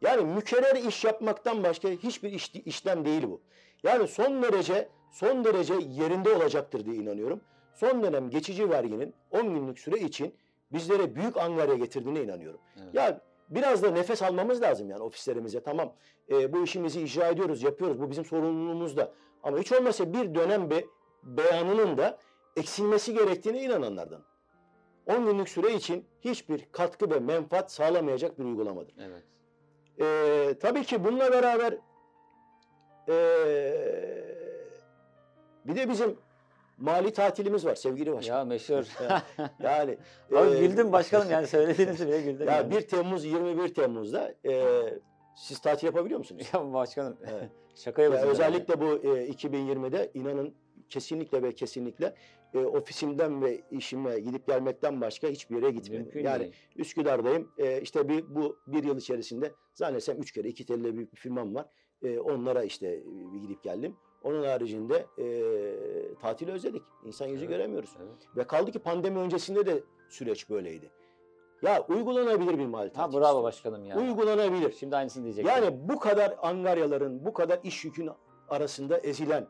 Yani mükerrer iş yapmaktan başka hiçbir iş, işlem değil bu. Yani son derece son derece yerinde olacaktır diye inanıyorum. Son dönem geçici verginin 10 günlük süre için bizlere büyük angarya getirdiğine inanıyorum. Evet. Ya biraz da nefes almamız lazım yani ofislerimize. Tamam e, bu işimizi icra ediyoruz, yapıyoruz. Bu bizim sorumluluğumuz da. Ama hiç olmazsa bir dönem be, beyanının da eksilmesi gerektiğine inananlardan. 10 günlük süre için hiçbir katkı ve menfaat sağlamayacak bir uygulamadır. Evet. Ee, tabii ki bununla beraber ee, bir de bizim mali tatilimiz var sevgili başkan. Ya meşhur. *laughs* Yani *laughs* Abi ee, güldüm başkanım yani söylediğinizi bile güldüm. Ya yani. 1 Temmuz 21 Temmuz'da ee, siz tatil yapabiliyor musunuz? *laughs* Ya başkanım Evet. şaka Ya yapıyorsunuz. özellikle bu e, 2020'de inanın kesinlikle ve kesinlikle e, ofisimden ve işime gidip gelmekten başka hiçbir yere gitmedim. Mümkün yani değil. Üsküdar'dayım. E, işte bir, bu bir yıl içerisinde zannetsem üç kere iki telle büyük bir firmam var. E, onlara işte e, gidip geldim. Onun haricinde e, tatili özledik. İnsan yüzü Evet, göremiyoruz. Evet. Ve kaldı ki pandemi öncesinde de süreç böyleydi. Ya uygulanabilir bir mali Ha tatil. bravo istiyorum. başkanım ya. Uygulanabilir. Şimdi aynısını diyecektim. Yani bu kadar angaryaların, bu kadar iş yükün arasında ezilen,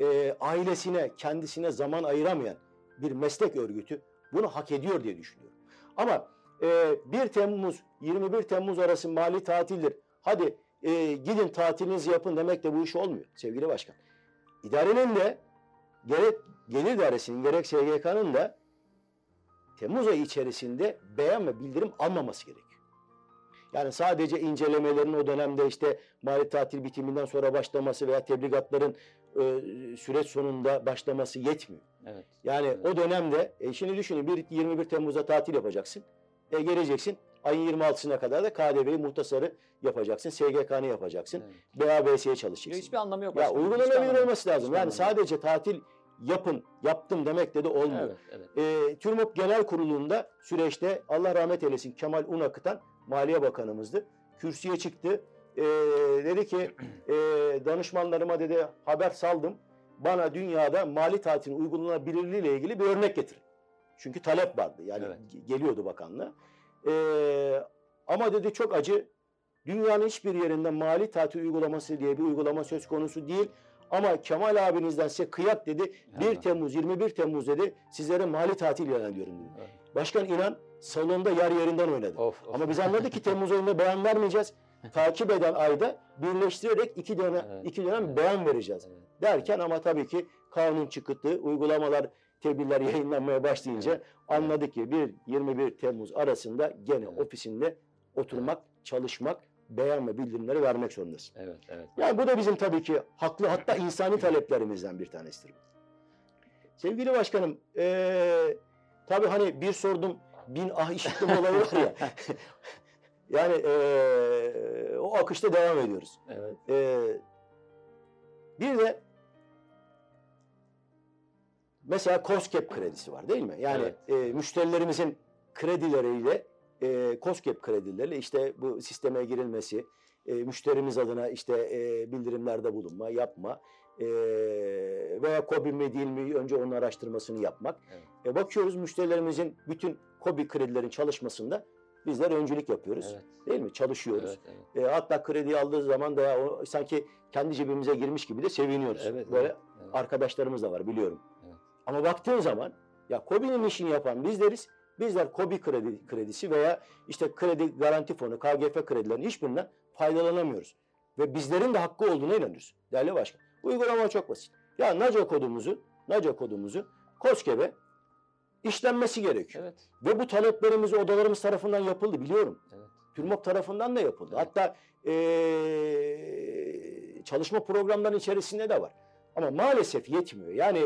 e, ailesine, kendisine zaman ayıramayan bir meslek örgütü bunu hak ediyor diye düşünüyorum. Ama e, 1 Temmuz, 21 Temmuz arası mali tatildir. Hadi e, gidin tatilinizi yapın demek de bu iş olmuyor sevgili başkan. İdarenin de gerek gelir dairesinin gerek SGK'nın da Temmuz ayı içerisinde beyan ve bildirim almaması gerekiyor. Yani sadece incelemelerin o dönemde işte mali tatil bitiminden sonra başlaması veya tebligatların e, süreç sonunda başlaması yetmiyor. Evet. Yani Evet. o dönemde e, şimdi düşünün bir 21 Temmuz'da tatil yapacaksın. E, geleceksin ayın 26'sına kadar da KDV'yi muhtasarı yapacaksın. SGK'nı yapacaksın. evet. BABS'ye çalışacaksın. hiçbir anlamı yok Ya uygulanabilir olması lazım. hiçbir Yani sadece tatil yapın, yaptım demekle de olmuyor. Evet, evet. E, TÜRMOP Genel Kurulu'nda süreçte Allah rahmet eylesin Kemal Unakıtan Maliye Bakanımızdı. Kürsüye çıktı. E, dedi ki *clears throat* e, danışmanlarıma dedi haber saldım. Bana dünyada mali tatilin uygulanabilirliği ile ilgili bir örnek getirin. Çünkü talep vardı. Yani Evet. ge- geliyordu bakanlığa. E, ama dedi çok acı. Dünyanın hiçbir yerinde mali tatil uygulaması diye bir uygulama söz konusu değil. Ama Kemal abinizden size kıyak dedi. 1 Evet. Temmuz, 21 Temmuz dedi. Sizlere mali tatil ilan ediyorum dedi. Evet. Başkan inan salonda yer yerinden oynadı. Of, of. Ama biz anladık ki Temmuz ayında beyan vermeyeceğiz. *laughs* Takip eden ayda birleştirerek iki dönem, Evet, iki dönem evet. beyan vereceğiz. Evet. Derken ama tabii ki kanun çıktı, uygulamalar, tedbirler yayınlanmaya başlayınca anladık ki 1-21 Temmuz arasında gene ofisinde oturmak, çalışmak, beyan ve bildirimleri vermek zorundasın. Evet, evet. Yani bu da bizim tabii ki haklı hatta insani taleplerimizden bir tanesidir. Sevgili başkanım, eee tabii hani bir sordum bin ah işittim olayı var ya. *laughs* yani eee, o akışta devam ediyoruz. Evet. Eee, bir de mesela COSGAP kredisi var değil mi? Yani Evet. eee, müşterilerimizin kredileriyle eee COSGAP kredileriyle işte bu sisteme girilmesi, e, müşterimiz adına işte e, bildirimlerde bulunma, yapma e, veya KOBİ mi değil mi önce onun araştırmasını yapmak. Evet. E, bakıyoruz müşterilerimizin bütün KOBİ kredilerin çalışmasında bizler öncülük yapıyoruz. Evet. Değil mi? Çalışıyoruz. Evet, evet. E, hatta krediyi aldığı zaman da o, sanki kendi cebimize girmiş gibi de seviniyoruz. Evet, Böyle evet, evet. arkadaşlarımız da var biliyorum. Ama baktığın zaman ya KOBİ'nin işini yapan bizleriz. Bizler KOBİ kredi, kredisi veya işte kredi garanti fonu, KGF kredilerinin hiçbirinden faydalanamıyoruz. Ve bizlerin de hakkı olduğuna inanıyoruz. Değerli başkan. Uygulama çok basit. Ya NACA kodumuzu, NACA kodumuzu KOSGEB'e işlenmesi gerekiyor. Evet. Ve bu taleplerimiz odalarımız tarafından yapıldı biliyorum. Evet. TÜRMOP tarafından da yapıldı. Evet. Hatta eee, çalışma programlarının içerisinde de var. Ama maalesef yetmiyor. Yani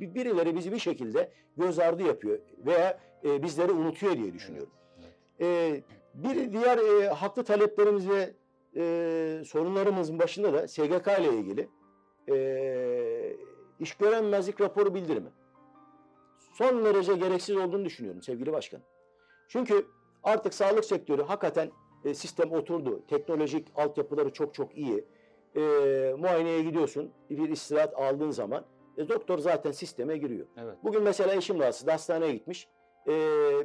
bi- birileri bizi bir şekilde göz ardı yapıyor veya eee, bizleri unutuyor diye düşünüyorum. Eee, bir diğer eee, haklı taleplerimiz ve eee, sorunlarımızın başında da SGK ile ilgili eee iş göremezlik raporu bildirimi. Son derece gereksiz olduğunu düşünüyorum sevgili başkanım. Çünkü artık sağlık sektörü hakikaten e, sistem oturdu. Teknolojik altyapıları çok çok iyi. E, muayeneye gidiyorsun, bir istirahat aldığın zaman e, doktor zaten sisteme giriyor. Evet. Bugün mesela eşim rahatsız, hastaneye gitmiş. E,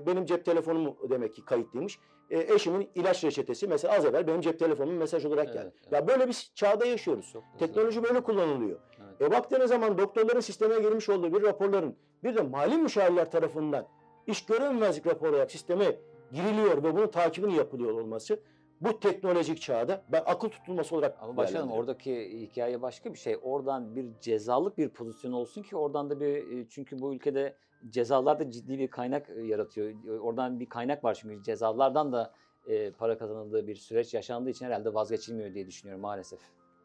benim cep telefonum demek ki kayıtlıymış. E, eşimin ilaç reçetesi mesela az evvel benim cep telefonum mesaj olarak Evet, geldi. evet. Ya böyle bir çağda yaşıyoruz. Çok. Teknoloji böyle kullanılıyor. Evet. E baktığınız zaman doktorların sisteme girmiş olduğu bir raporların bir de mali müşavirler tarafından iş görünmezlik raporu olarak sisteme giriliyor ve bunun takibini yapılıyor olması bu teknolojik çağda ben akıl tutulması olarak Ama başkanım oradaki hikaye başka bir şey. Oradan bir cezalık bir pozisyon olsun ki oradan da bir çünkü bu ülkede cezalar da ciddi bir kaynak e, yaratıyor. Oradan bir kaynak var çünkü cezalardan da e, para kazanıldığı bir süreç yaşandığı için herhalde vazgeçilmiyor diye düşünüyorum maalesef.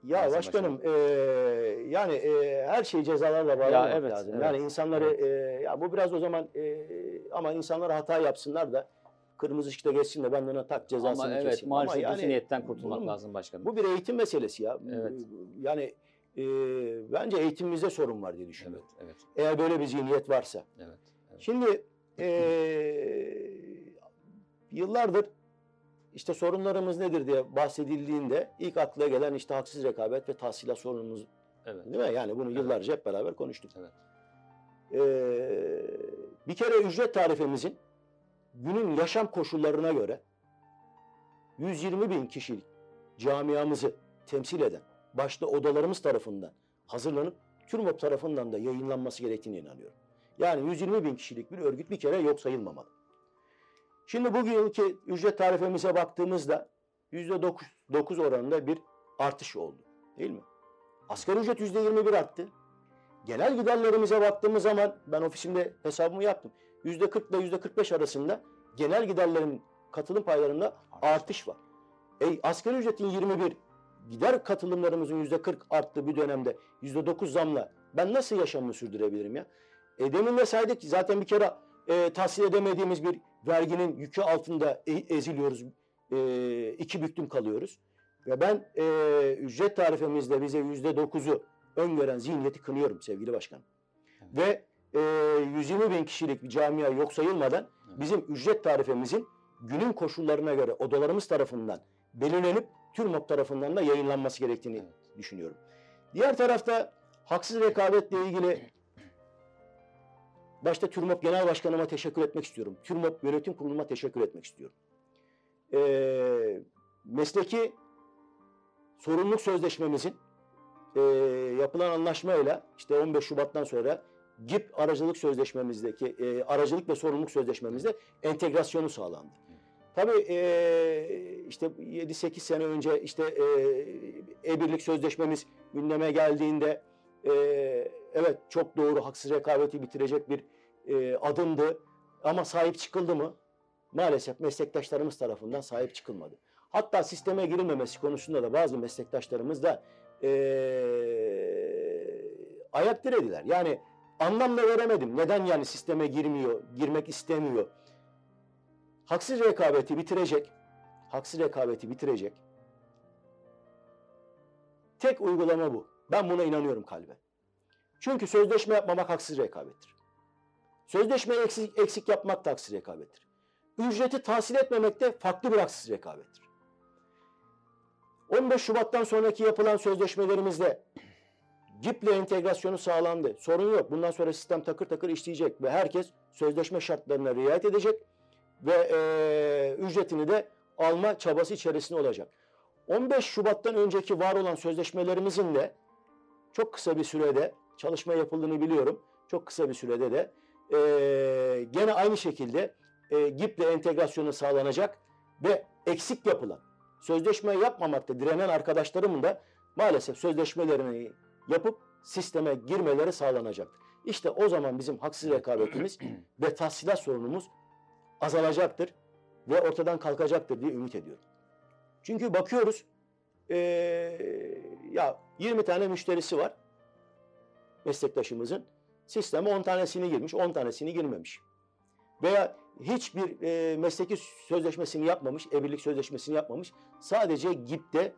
Ya Maalesef başkanım e, yani e, her şeyi cezalarla bağlamak evet, lazım. evet, yani insanları e, ya bu biraz o zaman e, ama insanlar hata yapsınlar da kırmızı ışıkta geçsin de ben ona tak cezasını Ama evet keseyim. maalesef Ama yani niyetten kurtulmak bunun- lazım başkanım. Bu bir eğitim meselesi ya. Evet. Yani e, bence eğitimimizde sorun var diye düşünüyorum. evet, evet, Eğer böyle bir zihniyet varsa. evet. evet. Şimdi eee, yıllardır işte sorunlarımız nedir diye bahsedildiğinde ilk akla gelen işte haksız rekabet ve tahsilat sorunumuz evet. değil mi? Yani bunu Evet. yıllarca hep beraber konuştuk. Evet. Eee, bir kere ücret tarifemizin günün yaşam koşullarına göre 120 bin kişilik camiamızı temsil eden başta odalarımız tarafından hazırlanıp TÜRMOP tarafından da yayınlanması gerektiğine inanıyorum. Yani 120 bin kişilik bir örgüt bir kere yok sayılmamalı. Şimdi bugünkü ücret tarifemize baktığımızda %9 oranında bir artış oldu. Değil mi? Asgari ücret %21 arttı. Genel giderlerimize baktığımız zaman ben ofisimde hesabımı yaptım. %40 ile %45 arasında genel giderlerin katılım paylarında artış var. E, asgari ücretin 21, gider katılımlarımızın %40 arttığı bir dönemde %9 zamla ben nasıl yaşamımı sürdürebilirim ya? E, demin de saydık zaten bir kere e, tahsil edemediğimiz bir verginin yükü altında e- eziliyoruz. E, iki büklüm kalıyoruz. Ve ben e, ücret tarifemizde bize %9'u öngören zihniyeti kınıyorum sevgili başkanım. Evet. Ve e, 120 bin kişilik bir camia yok sayılmadan bizim ücret tarifemizin günün koşullarına göre odalarımız tarafından belirlenip TÜRMOP tarafından da yayınlanması gerektiğini Evet. düşünüyorum. Diğer tarafta haksız rekabetle ilgili başta TÜRMOP Genel Başkanıma teşekkür etmek istiyorum. TÜRMOP Yönetim Kurulu'ma teşekkür etmek istiyorum. Ee, mesleki sorumluluk sözleşmemizin e, yapılan anlaşmayla işte 15 Şubat'tan sonra GİP aracılık sözleşmemizdeki e, aracılık ve sorumluluk sözleşmemizde entegrasyonu sağlandı. Tabii e, işte 7-8 sene önce işte e, e-birlik sözleşmemiz gündeme geldiğinde e, evet çok doğru haksız rekabeti bitirecek bir e, adımdı ama sahip çıkıldı mı? Maalesef meslektaşlarımız tarafından sahip çıkılmadı. Hatta sisteme girilmemesi konusunda da bazı meslektaşlarımız da e, ayak dirediler. Yani anlam da veremedim. Neden yani sisteme girmiyor, girmek istemiyor? Haksız rekabeti bitirecek, haksız rekabeti bitirecek. Tek uygulama bu. Ben buna inanıyorum kalben. Çünkü sözleşme yapmamak haksız rekabettir. Sözleşmeyi eksik, eksik yapmak da haksız rekabettir. Ücreti tahsil etmemek de farklı bir haksız rekabettir. 15 Şubat'tan sonraki yapılan sözleşmelerimizde GİP'le entegrasyonu sağlandı. Sorun yok. Bundan sonra sistem takır takır işleyecek ve herkes sözleşme şartlarına riayet edecek ve eee, ücretini de alma çabası içerisinde olacak. 15 Şubat'tan önceki var olan sözleşmelerimizin de çok kısa bir sürede çalışma yapıldığını biliyorum. Çok kısa bir sürede de eee, gene aynı şekilde e, GİP'le entegrasyonu sağlanacak ve eksik yapılan, sözleşme yapmamakta direnen arkadaşlarımın da maalesef sözleşmelerini yapıp sisteme girmeleri sağlanacaktır. İşte o zaman bizim haksız rekabetimiz *clears throat* ve tahsilat sorunumuz azalacaktır ve ortadan kalkacaktır diye ümit ediyorum. Çünkü bakıyoruz eee, ya 20 tane müşterisi var meslektaşımızın. Sisteme 10 tanesini girmiş, 10 tanesini girmemiş. Veya hiçbir eee, mesleki sözleşmesini yapmamış, evlilik sözleşmesini yapmamış. Sadece GİP'te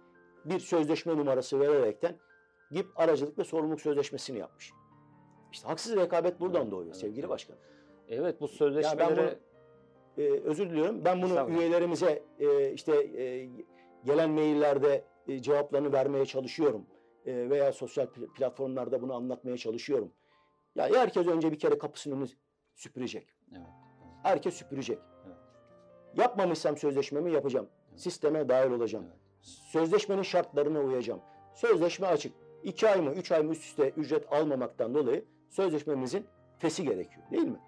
bir sözleşme numarası vererekten GİP aracılık ve sorumluluk sözleşmesini yapmış. İşte haksız rekabet buradan doğuyor evet, sevgili başkan. Evet bu sözleşmeleri bunu- Ee, özür diliyorum. Ben bunu üyelerimize e, işte e, gelen maillerde e, cevaplarını vermeye çalışıyorum. E, veya sosyal pl- platformlarda bunu anlatmaya çalışıyorum. Ya herkes önce bir kere kapısının önünü süpürecek. evet, evet. Herkes süpürecek. Evet. Yapmamışsam sözleşmemi yapacağım. Evet. Sisteme dahil olacağım. Evet. Sözleşmenin şartlarına uyacağım. Sözleşme açık. İki ay mı, üç ay mı üst üste ücret almamaktan dolayı sözleşmemizin fesi gerekiyor. Değil mi?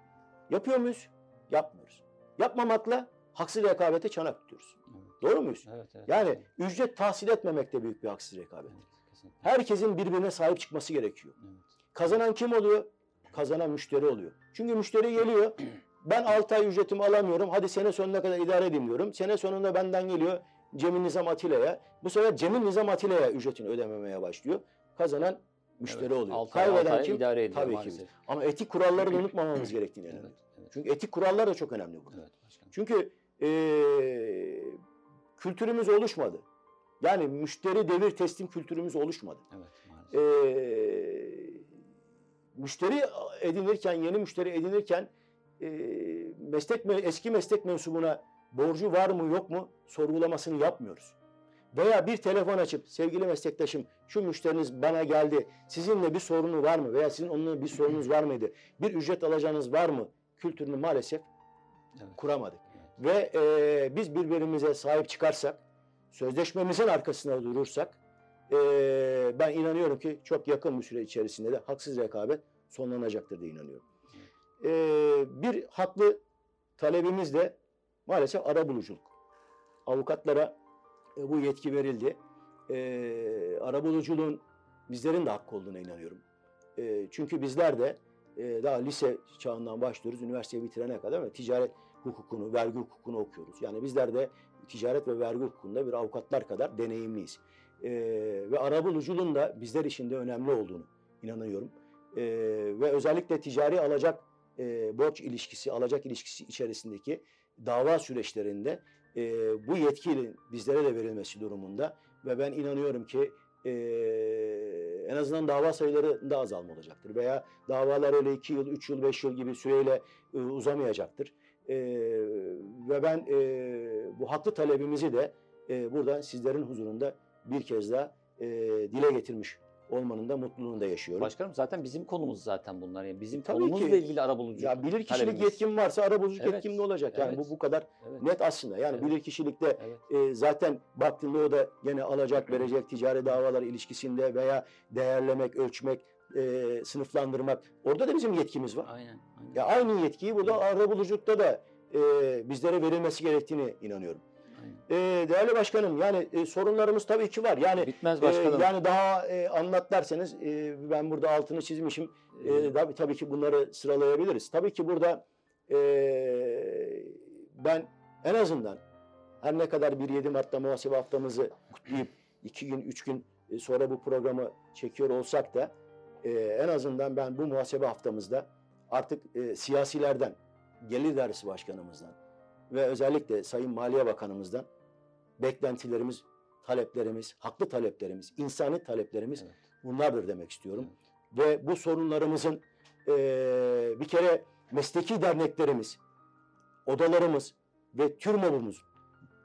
Yapıyor muyuz? Yapmıyoruz. Yapmamakla haksız rekabete çanak tutuyoruz. Evet. Doğru muyuz? Evet, evet, Yani kesinlikle. ücret tahsil etmemek de büyük bir haksız rekabet. Evet, kesinlikle. Herkesin birbirine sahip çıkması gerekiyor. Evet. Kazanan kim oluyor? Kazanan müşteri oluyor. Çünkü müşteri geliyor. *clears throat* Ben 6 ay ücretimi alamıyorum. Hadi sene sonuna kadar idare edeyim diyorum. Sene sonunda benden geliyor Cemil Nizam Atilla'ya. Bu sefer Cemil Nizam Atilla'ya ücretini ödememeye başlıyor. Kazanan müşteri Evet, oluyor. altı ay, altı Kaybeden ay kim? idare ediyor Tabii ki maalesef. Ama etik kuralları unutmamamız *clears throat* gerektiğini Evet, evet, Çünkü etik kurallar da çok önemli burada. evet başkanım. Çünkü eee, kültürümüz oluşmadı. Yani müşteri devir teslim kültürümüz oluşmadı. Evet, maalesef. Eee, müşteri edinirken, yeni müşteri edinirken eee, meslek me- eski meslek mensubuna borcu var mı yok mu sorgulamasını yapmıyoruz. Veya bir telefon açıp sevgili meslektaşım şu müşteriniz bana geldi. Sizinle bir sorunu var mı? Veya sizin onunla bir sorunuz var mıydı? Bir ücret alacağınız var mı? Kültürünü maalesef Evet, kuramadık. evet. Ve e, biz birbirimize sahip çıkarsak, sözleşmemizin arkasında durursak, e, ben inanıyorum ki çok yakın bir süre içerisinde de haksız rekabet sonlanacaktır diye inanıyorum. E, bir haklı talebimiz de maalesef arabuluculuk. Avukatlara e, bu yetki verildi. E, arabuluculuğun bizlerin de hakkı olduğuna inanıyorum. E, çünkü bizler de e, daha lise çağından başlıyoruz, üniversiteyi bitirene kadar ve ticaret hukukunu, vergi hukukunu okuyoruz. Yani bizler de ticaret ve vergi hukukunda bir avukatlar kadar deneyimliyiz. Ee, ve arabuluculuğun da bizler için de önemli olduğunu inanıyorum. Ee, ve özellikle ticari alacak e, borç ilişkisi, alacak ilişkisi içerisindeki dava süreçlerinde e, bu yetkinin bizlere de verilmesi durumunda ve ben inanıyorum ki e, en azından dava sayıları da azalma olacaktır. Veya davalar öyle 2 yıl, 3 yıl, 5 yıl gibi süreyle e, uzamayacaktır. Ee, ve ben e, bu haklı talebimizi de e, burada sizlerin huzurunda bir kez daha e, dile getirmiş olmanın da mutluluğunu da yaşıyorum. Başkanım zaten bizim konumuz zaten bunlar. Yani bizim Tabii konumuzla ki. ilgili arabuluculuk ya bilir kişilik talebimiz. yetkin varsa arabuluculuk Evet, yetkin de olacak. Yani evet. bu bu kadar Evet, net aslında. Yani Evet. bilir kişilikte evet. e, zaten baktığında o da gene alacak verecek ticari davalar ilişkisinde veya değerlemek, ölçmek, e, sınıflandırmak orada da bizim yetkimiz var. Aynen. aynen. Ya aynı yetkiyi burada arabuluculukta da e, bizlere verilmesi gerektiğini inanıyorum. E, değerli başkanım yani e, sorunlarımız tabii ki var. Yani Bitmez e, başkanım. yani daha e, anlat derseniz e, ben burada altını çizmişim. Ee, E, tabii, tabii ki bunları sıralayabiliriz. Tabii ki burada e, ben en azından her ne kadar bir 7 Mart'ta muhasebe haftamızı kutlayıp iki gün, üç gün e, sonra bu programı çekiyor olsak da e, en azından ben bu muhasebe haftamızda artık e, siyasilerden, Gelir İdaresi Başkanımızdan ve özellikle Sayın Maliye Bakanımızdan beklentilerimiz, taleplerimiz, haklı taleplerimiz, insani taleplerimiz Evet. bunlardır demek istiyorum. Ve bu sorunlarımızın eee, bir kere mesleki derneklerimiz, odalarımız ve TÜRMOB'umuz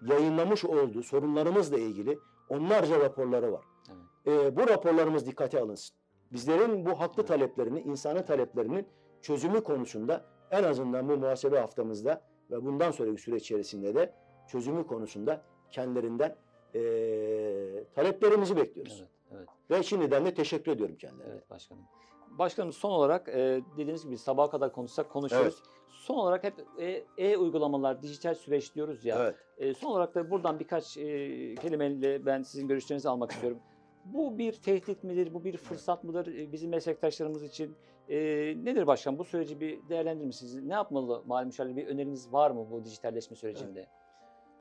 yayınlamış olduğu sorunlarımızla ilgili onlarca raporları var. Evet. Eee, bu raporlarımız dikkate alınsın. Bizlerin bu haklı Evet. taleplerini, insani taleplerinin çözümü konusunda en azından bu muhasebe haftamızda ve bundan sonraki süreç içerisinde de çözümü konusunda kendilerinden eee, taleplerimizi bekliyoruz. Evet, Evet. Ve şimdiden de teşekkür ediyorum kendilerine. Evet başkanım. Başkanım son olarak e, dediğiniz gibi sabaha kadar konuşsak konuşuyoruz. Son olarak hep e, e-uygulamalar, dijital süreç diyoruz ya. Evet. E, son olarak da buradan birkaç e, kelimeyle ben sizin görüşlerinizi almak istiyorum. Bu bir tehdit midir, bu bir fırsat mıdır e, bizim meslektaşlarımız için? E, nedir başkan? Bu süreci bir değerlendirir misiniz? Ne yapmalı Mali Müşavirler? Bir öneriniz var mı bu dijitalleşme sürecinde?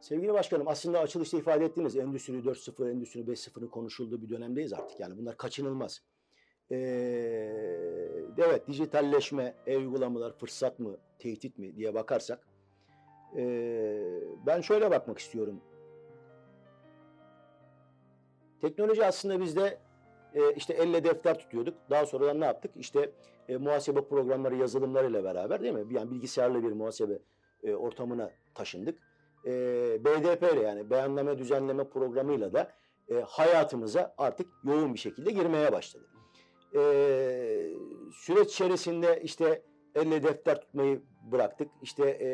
Sevgili başkanım aslında açılışta ifade ettiğiniz Endüstri 4.0, Endüstri 5.0'ın konuşulduğu bir dönemdeyiz artık. Yani bunlar kaçınılmaz. Ee, evet dijitalleşme, e-uygulamalar fırsat mı, tehdit mi diye bakarsak ee, ben şöyle bakmak istiyorum. Teknoloji aslında bizde e, işte elle defter tutuyorduk. Daha sonradan ne yaptık? İşte e, muhasebe programları, yazılımlarıyla beraber değil mi? Yani bilgisayarlı bir muhasebe e, ortamına taşındık. E, BDP ile yani beyanname düzenleme programıyla da e, hayatımıza artık yoğun bir şekilde girmeye başladı. E, süreç içerisinde işte elle defter tutmayı bıraktık. İşte e,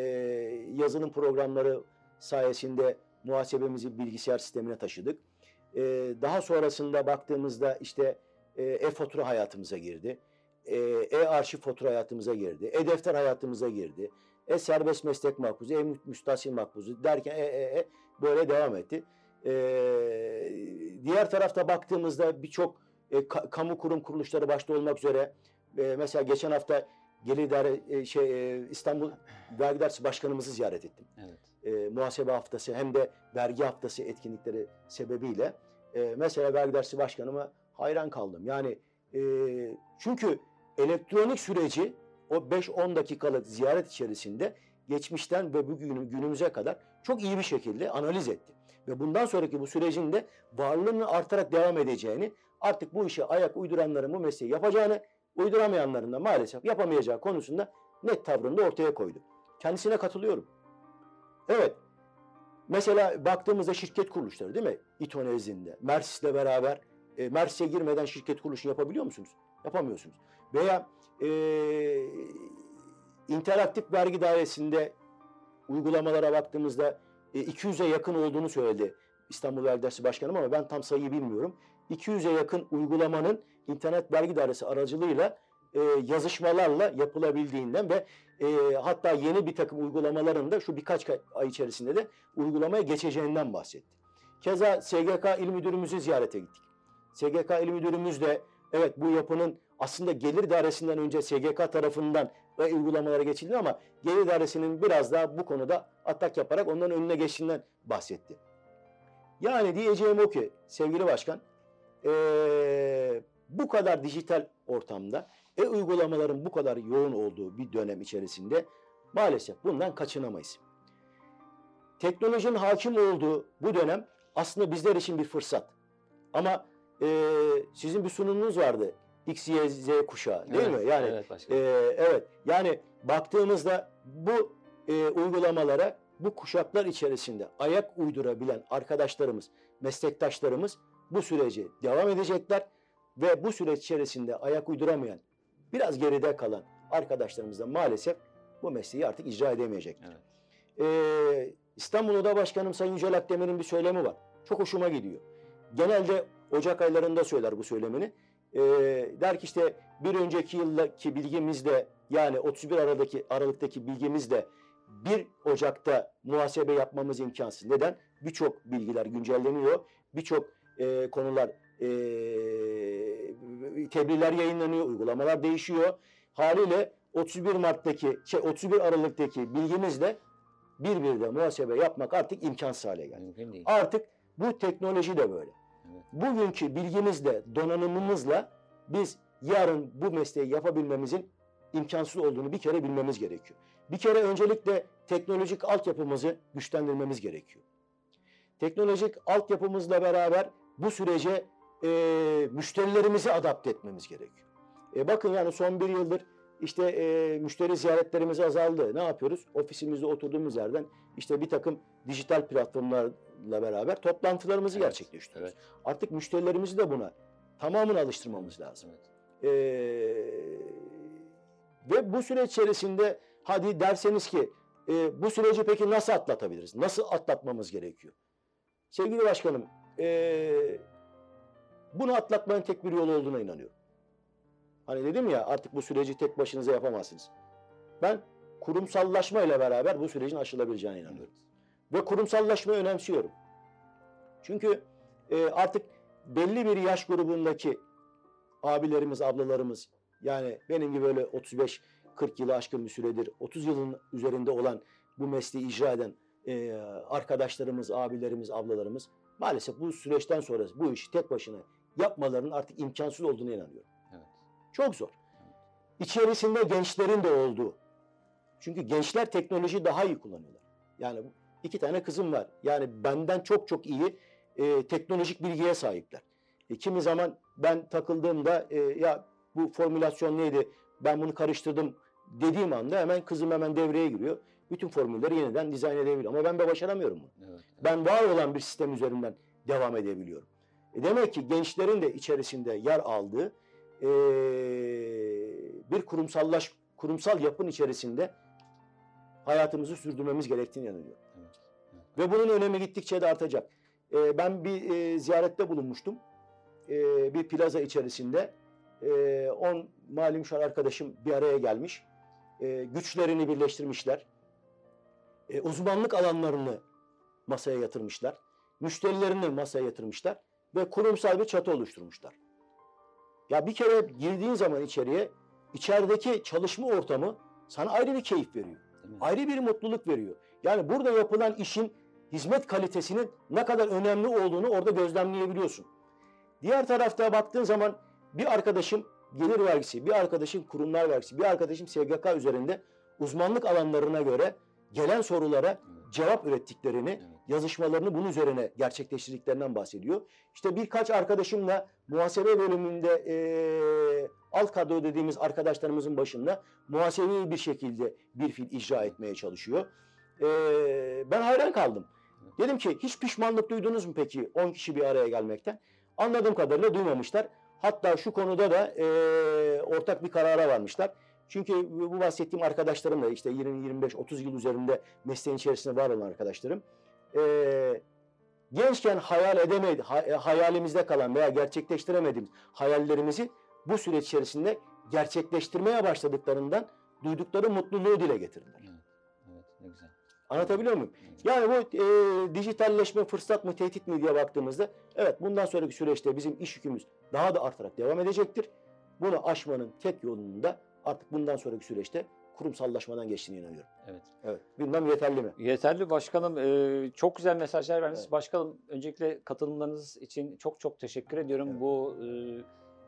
yazılım programları sayesinde muhasebemizi bilgisayar sistemine taşıdık. E, daha sonrasında baktığımızda işte e, e-fatura hayatımıza girdi. E, E-arşiv fatura hayatımıza girdi. E-defter hayatımıza girdi. E-serbest meslek makbuzu, e-müstahsil makbuzu derken e, e, e, böyle devam etti. E, diğer tarafta baktığımızda birçok e, ka- kamu kurum kuruluşları başta olmak üzere e, mesela geçen hafta Gelir İdare e, şey e, İstanbul Vergi Dairesi Başkanımızı ziyaret ettim. Evet. E, muhasebe haftası hem de vergi haftası etkinlikleri sebebiyle e, mesela vergi dairesi başkanıma hayran kaldım. Yani e, çünkü elektronik süreci o 5-10 dakikalık ziyaret içerisinde geçmişten ve bugün günümüze kadar çok iyi bir şekilde analiz etti. Ve bundan sonraki bu sürecin de varlığının artarak devam edeceğini, artık bu işe ayak uyduranların bu mesleği yapacağını, uyduramayanların da maalesef yapamayacağı konusunda net tavrını da ortaya koydu. Kendisine katılıyorum. Evet, mesela baktığımızda şirket kuruluşları değil mi? İTO nezdinde, Mersis'le beraber, e, Mersis'e girmeden şirket kuruluşu yapabiliyor musunuz? Yapamıyorsunuz. Veya e, interaktif vergi dairesinde uygulamalara baktığımızda e, 200'e yakın olduğunu söyledi İstanbul Vergi Dairesi Başkanım ama ben tam sayıyı bilmiyorum. 200'e yakın uygulamanın internet vergi dairesi aracılığıyla e, yazışmalarla yapılabildiğinden ve e, hatta yeni bir takım uygulamaların da şu birkaç ka- ay içerisinde de uygulamaya geçeceğinden bahsetti. Keza SGK İl Müdürümüzü ziyarete gittik. SGK İl Müdürümüz de evet bu yapının aslında gelir dairesinden önce SGK tarafından ve uygulamalara geçildi ama gelir dairesinin biraz daha bu konuda atak yaparak onların önüne geçtiğinden bahsetti. Yani diyeceğim o ki sevgili başkan eee, bu kadar dijital ortamda e-uygulamaların bu kadar yoğun olduğu bir dönem içerisinde maalesef bundan kaçınamayız. Teknolojinin hakim olduğu bu dönem aslında bizler için bir fırsat. Ama eee, sizin bir sunumunuz vardı. X, Y, Z kuşağı değil Evet, mi? Yani evet başkanım. ee, evet. Yani baktığımızda bu e, uygulamalara bu kuşaklar içerisinde ayak uydurabilen arkadaşlarımız, meslektaşlarımız bu süreci devam edecekler ve bu süreç içerisinde ayak uyduramayan, biraz geride kalan arkadaşlarımız da maalesef bu mesleği artık icra edemeyecekler. Evet. Ee, İstanbul Oda Başkanım Sayın Yücel Akdemir'in bir söylemi var. Çok hoşuma gidiyor. Genelde Ocak aylarında söyler bu söylemini. Ee, der ki işte bir önceki yıldaki bilgimizle yani 31 Aralık'taki, Aralık'taki bilgimizle 1 Ocak'ta muhasebe yapmamız imkansız. Neden? Birçok bilgiler güncelleniyor. Birçok e, konular e, tebliğler yayınlanıyor, uygulamalar değişiyor. Haliyle 31 Mart'taki, şey 31 Aralık'taki bilgimizle bir bir de muhasebe yapmak artık imkansız hale geldi. Mümkün değil. Artık bu teknoloji de böyle. Bugünkü bilgimizle, donanımımızla biz yarın bu mesleği yapabilmemizin imkansız olduğunu bir kere bilmemiz gerekiyor. Bir kere öncelikle teknolojik altyapımızı güçlendirmemiz gerekiyor. Teknolojik altyapımızla beraber bu sürece e, müşterilerimizi adapte etmemiz gerekiyor. E, bakın yani son bir yıldır işte e, müşteri ziyaretlerimiz azaldı. Ne yapıyoruz? Ofisimizde oturduğumuz yerden işte bir takım dijital platformlarla beraber toplantılarımızı Evet, gerçekleştiriyoruz. Evet. Artık müşterilerimizi de buna tamamını alıştırmamız lazım. evet. Ee, ve bu süreç içerisinde hadi derseniz ki e, bu süreci peki nasıl atlatabiliriz? Nasıl atlatmamız gerekiyor? Sevgili başkanım, e, Bunu atlatmanın tek bir yolu olduğuna inanıyorum. Hani dedim ya artık bu süreci tek başınıza yapamazsınız. Ben kurumsallaşma ile beraber bu sürecin aşılabileceğine inanıyorum. Ve kurumsallaşmayı önemsiyorum. Çünkü e, artık belli bir yaş grubundaki abilerimiz, ablalarımız yani benim gibi böyle 35-40 yılı aşkın bir süredir 30 yılın üzerinde olan bu mesleği icra eden e, arkadaşlarımız, abilerimiz, ablalarımız maalesef bu süreçten sonra bu işi tek başına yapmalarının artık imkansız olduğuna inanıyorum. Evet. Çok zor. İçerisinde gençlerin de olduğu. Çünkü gençler teknolojiyi daha iyi kullanıyorlar. Yani iki tane kızım var. Yani benden çok çok iyi e, teknolojik bilgiye sahipler. E, kimi zaman ben takıldığımda e, ya bu formülasyon neydi ben bunu karıştırdım dediğim anda hemen kızım hemen devreye giriyor. Bütün formülleri yeniden dizayn edebiliyor. Ama ben de başaramıyorum bunu. Evet. Ben var olan bir sistem üzerinden devam edebiliyorum. E demek ki gençlerin de içerisinde yer aldığı e, bir kurumsallaş kurumsal yapın içerisinde hayatımızı sürdürmemiz gerektiğini inanıyorum. Evet. Ve bunun önemi gittikçe de artacak. E, ben bir e, ziyarette bulunmuştum. E, bir plaza içerisinde. E, on malum şar arkadaşım bir araya gelmiş. E, güçlerini birleştirmişler. E, uzmanlık alanlarını masaya yatırmışlar. Müşterilerini masaya yatırmışlar. Ve kurumsal bir çatı oluşturmuşlar. Ya bir kere girdiğin zaman içeriye, içerideki çalışma ortamı sana ayrı bir keyif veriyor. Ayrı bir mutluluk veriyor. Yani burada yapılan işin hizmet kalitesinin ne kadar önemli olduğunu orada gözlemleyebiliyorsun. Diğer tarafta baktığın zaman bir arkadaşım gelir vergisi, bir arkadaşım kurumlar vergisi, bir arkadaşım SGK üzerinde uzmanlık alanlarına göre gelen sorulara. Cevap ürettiklerini, Evet. yazışmalarını bunun üzerine gerçekleştirdiklerinden bahsediyor. İşte birkaç arkadaşımla muhasebe bölümünde eee alt kadro dediğimiz arkadaşlarımızın başında muhasebeyi bir şekilde bir fil icra etmeye çalışıyor. Eee, ben hayran kaldım. Dedim ki hiç pişmanlık duydunuz mu peki 10 kişi bir araya gelmekten? Anladığım kadarıyla duymamışlar. Hatta şu konuda da eee, ortak bir karara varmışlar. Çünkü bu bahsettiğim arkadaşlarım da işte 20, 25, 30 yıl üzerinde mesleğin içerisinde var olan arkadaşlarım. Eee, gençken hayal edemedi, e, hayalimizde kalan veya gerçekleştiremediğimiz hayallerimizi bu süreç içerisinde gerçekleştirmeye başladıklarından duydukları mutluluğu dile getirdiler. Evet. Evet. Ne güzel. Anlatabiliyor muyum? Evet. Yani bu e, dijitalleşme fırsat mı tehdit mi diye baktığımızda evet bundan sonraki süreçte bizim iş yükümüz daha da artarak devam edecektir. Bunu aşmanın tek yolunun da artık bundan sonraki süreçte kurumsallaşmadan geçtiğine inanıyorum. Evet. Evet. Bilmem yeterli mi? Yeterli başkanım. Ee, çok güzel mesajlar verdiniz. Evet. Başkanım öncelikle katılımlarınız için çok çok teşekkür ediyorum. Evet. Bu e,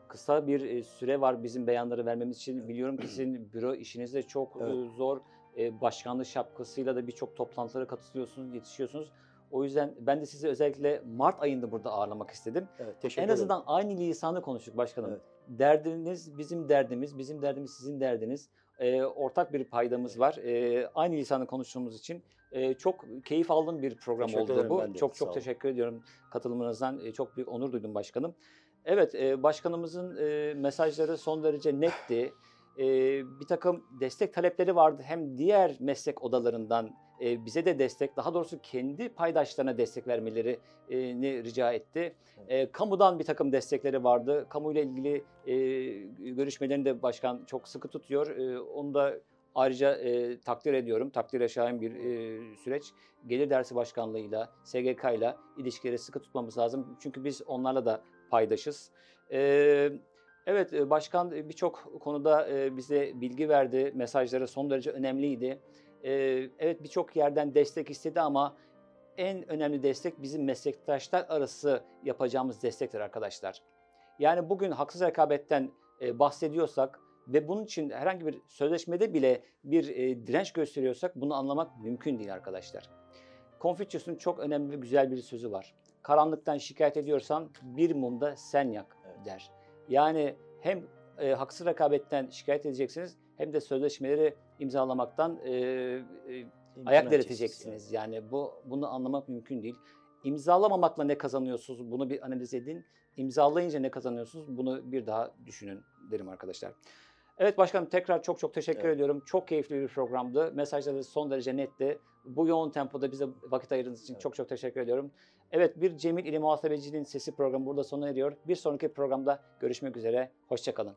kısa bir e, süre var bizim beyanları vermemiz için. Biliyorum ki sizin büro işiniz de çok Evet. e, zor. E, başkanlık şapkasıyla da birçok toplantılara katılıyorsunuz, yetişiyorsunuz. O yüzden ben de sizi özellikle Mart ayında burada ağırlamak istedim. Evet. Teşekkür En ederim. azından aynı lisanı konuştuk başkanım. Evet. Derdiniz bizim derdimiz, bizim derdimiz sizin derdiniz. Ee, ortak bir paydamız var. Ee, aynı lisanı konuştuğumuz için e, çok keyif aldığım bir program Teşekkür oldu bu. Çok çok teşekkür ediyorum katılımınızdan. E, çok büyük onur duydum başkanım. Evet, e, başkanımızın e, mesajları son derece netti. E, bir takım destek talepleri vardı. Hem diğer meslek odalarından e, bize de destek, daha doğrusu kendi paydaşlarına destek vermelerini rica etti. E, kamudan bir takım destekleri vardı. Kamuyla ilgili e, görüşmelerini de başkan çok sıkı tutuyor. E, onu da ayrıca e, takdir ediyorum. Takdire şayan bir e, süreç. Gelir Dersi Başkanlığı'yla, SGK'yla ilişkileri sıkı tutmamız lazım. Çünkü biz onlarla da paydaşız. E, evet, e, başkan birçok konuda e, bize bilgi verdi. Mesajları son derece önemliydi. E, evet birçok yerden destek istedi ama en önemli destek bizim meslektaşlar arası yapacağımız destektir arkadaşlar. Yani bugün haksız rekabetten e, bahsediyorsak ve bunun için herhangi bir sözleşmede bile bir e, direnç gösteriyorsak bunu anlamak mümkün değil arkadaşlar. Confucius'un çok önemli ve güzel bir sözü var. Karanlıktan şikayet ediyorsan bir mumda sen yak der. Yani hem e, haksız rekabetten şikayet edeceksiniz hem de sözleşmeleri imzalamaktan e, e, ayak direteceksiniz. Yani bu bunu anlamak mümkün değil. İmzalamamakla ne kazanıyorsunuz? Bunu bir analiz edin. İmzalayınca ne kazanıyorsunuz? Bunu bir daha düşünün derim arkadaşlar. Evet başkanım tekrar çok çok teşekkür Evet. ediyorum. Çok keyifli bir programdı. Mesajlarınız son derece netti. Bu yoğun tempoda bize vakit ayırdığınız için Evet. çok çok teşekkür ediyorum. Evet bir Cemil İli Muhasebeciliğin Sesi programı burada sona eriyor. Bir sonraki programda görüşmek üzere. Hoşçakalın.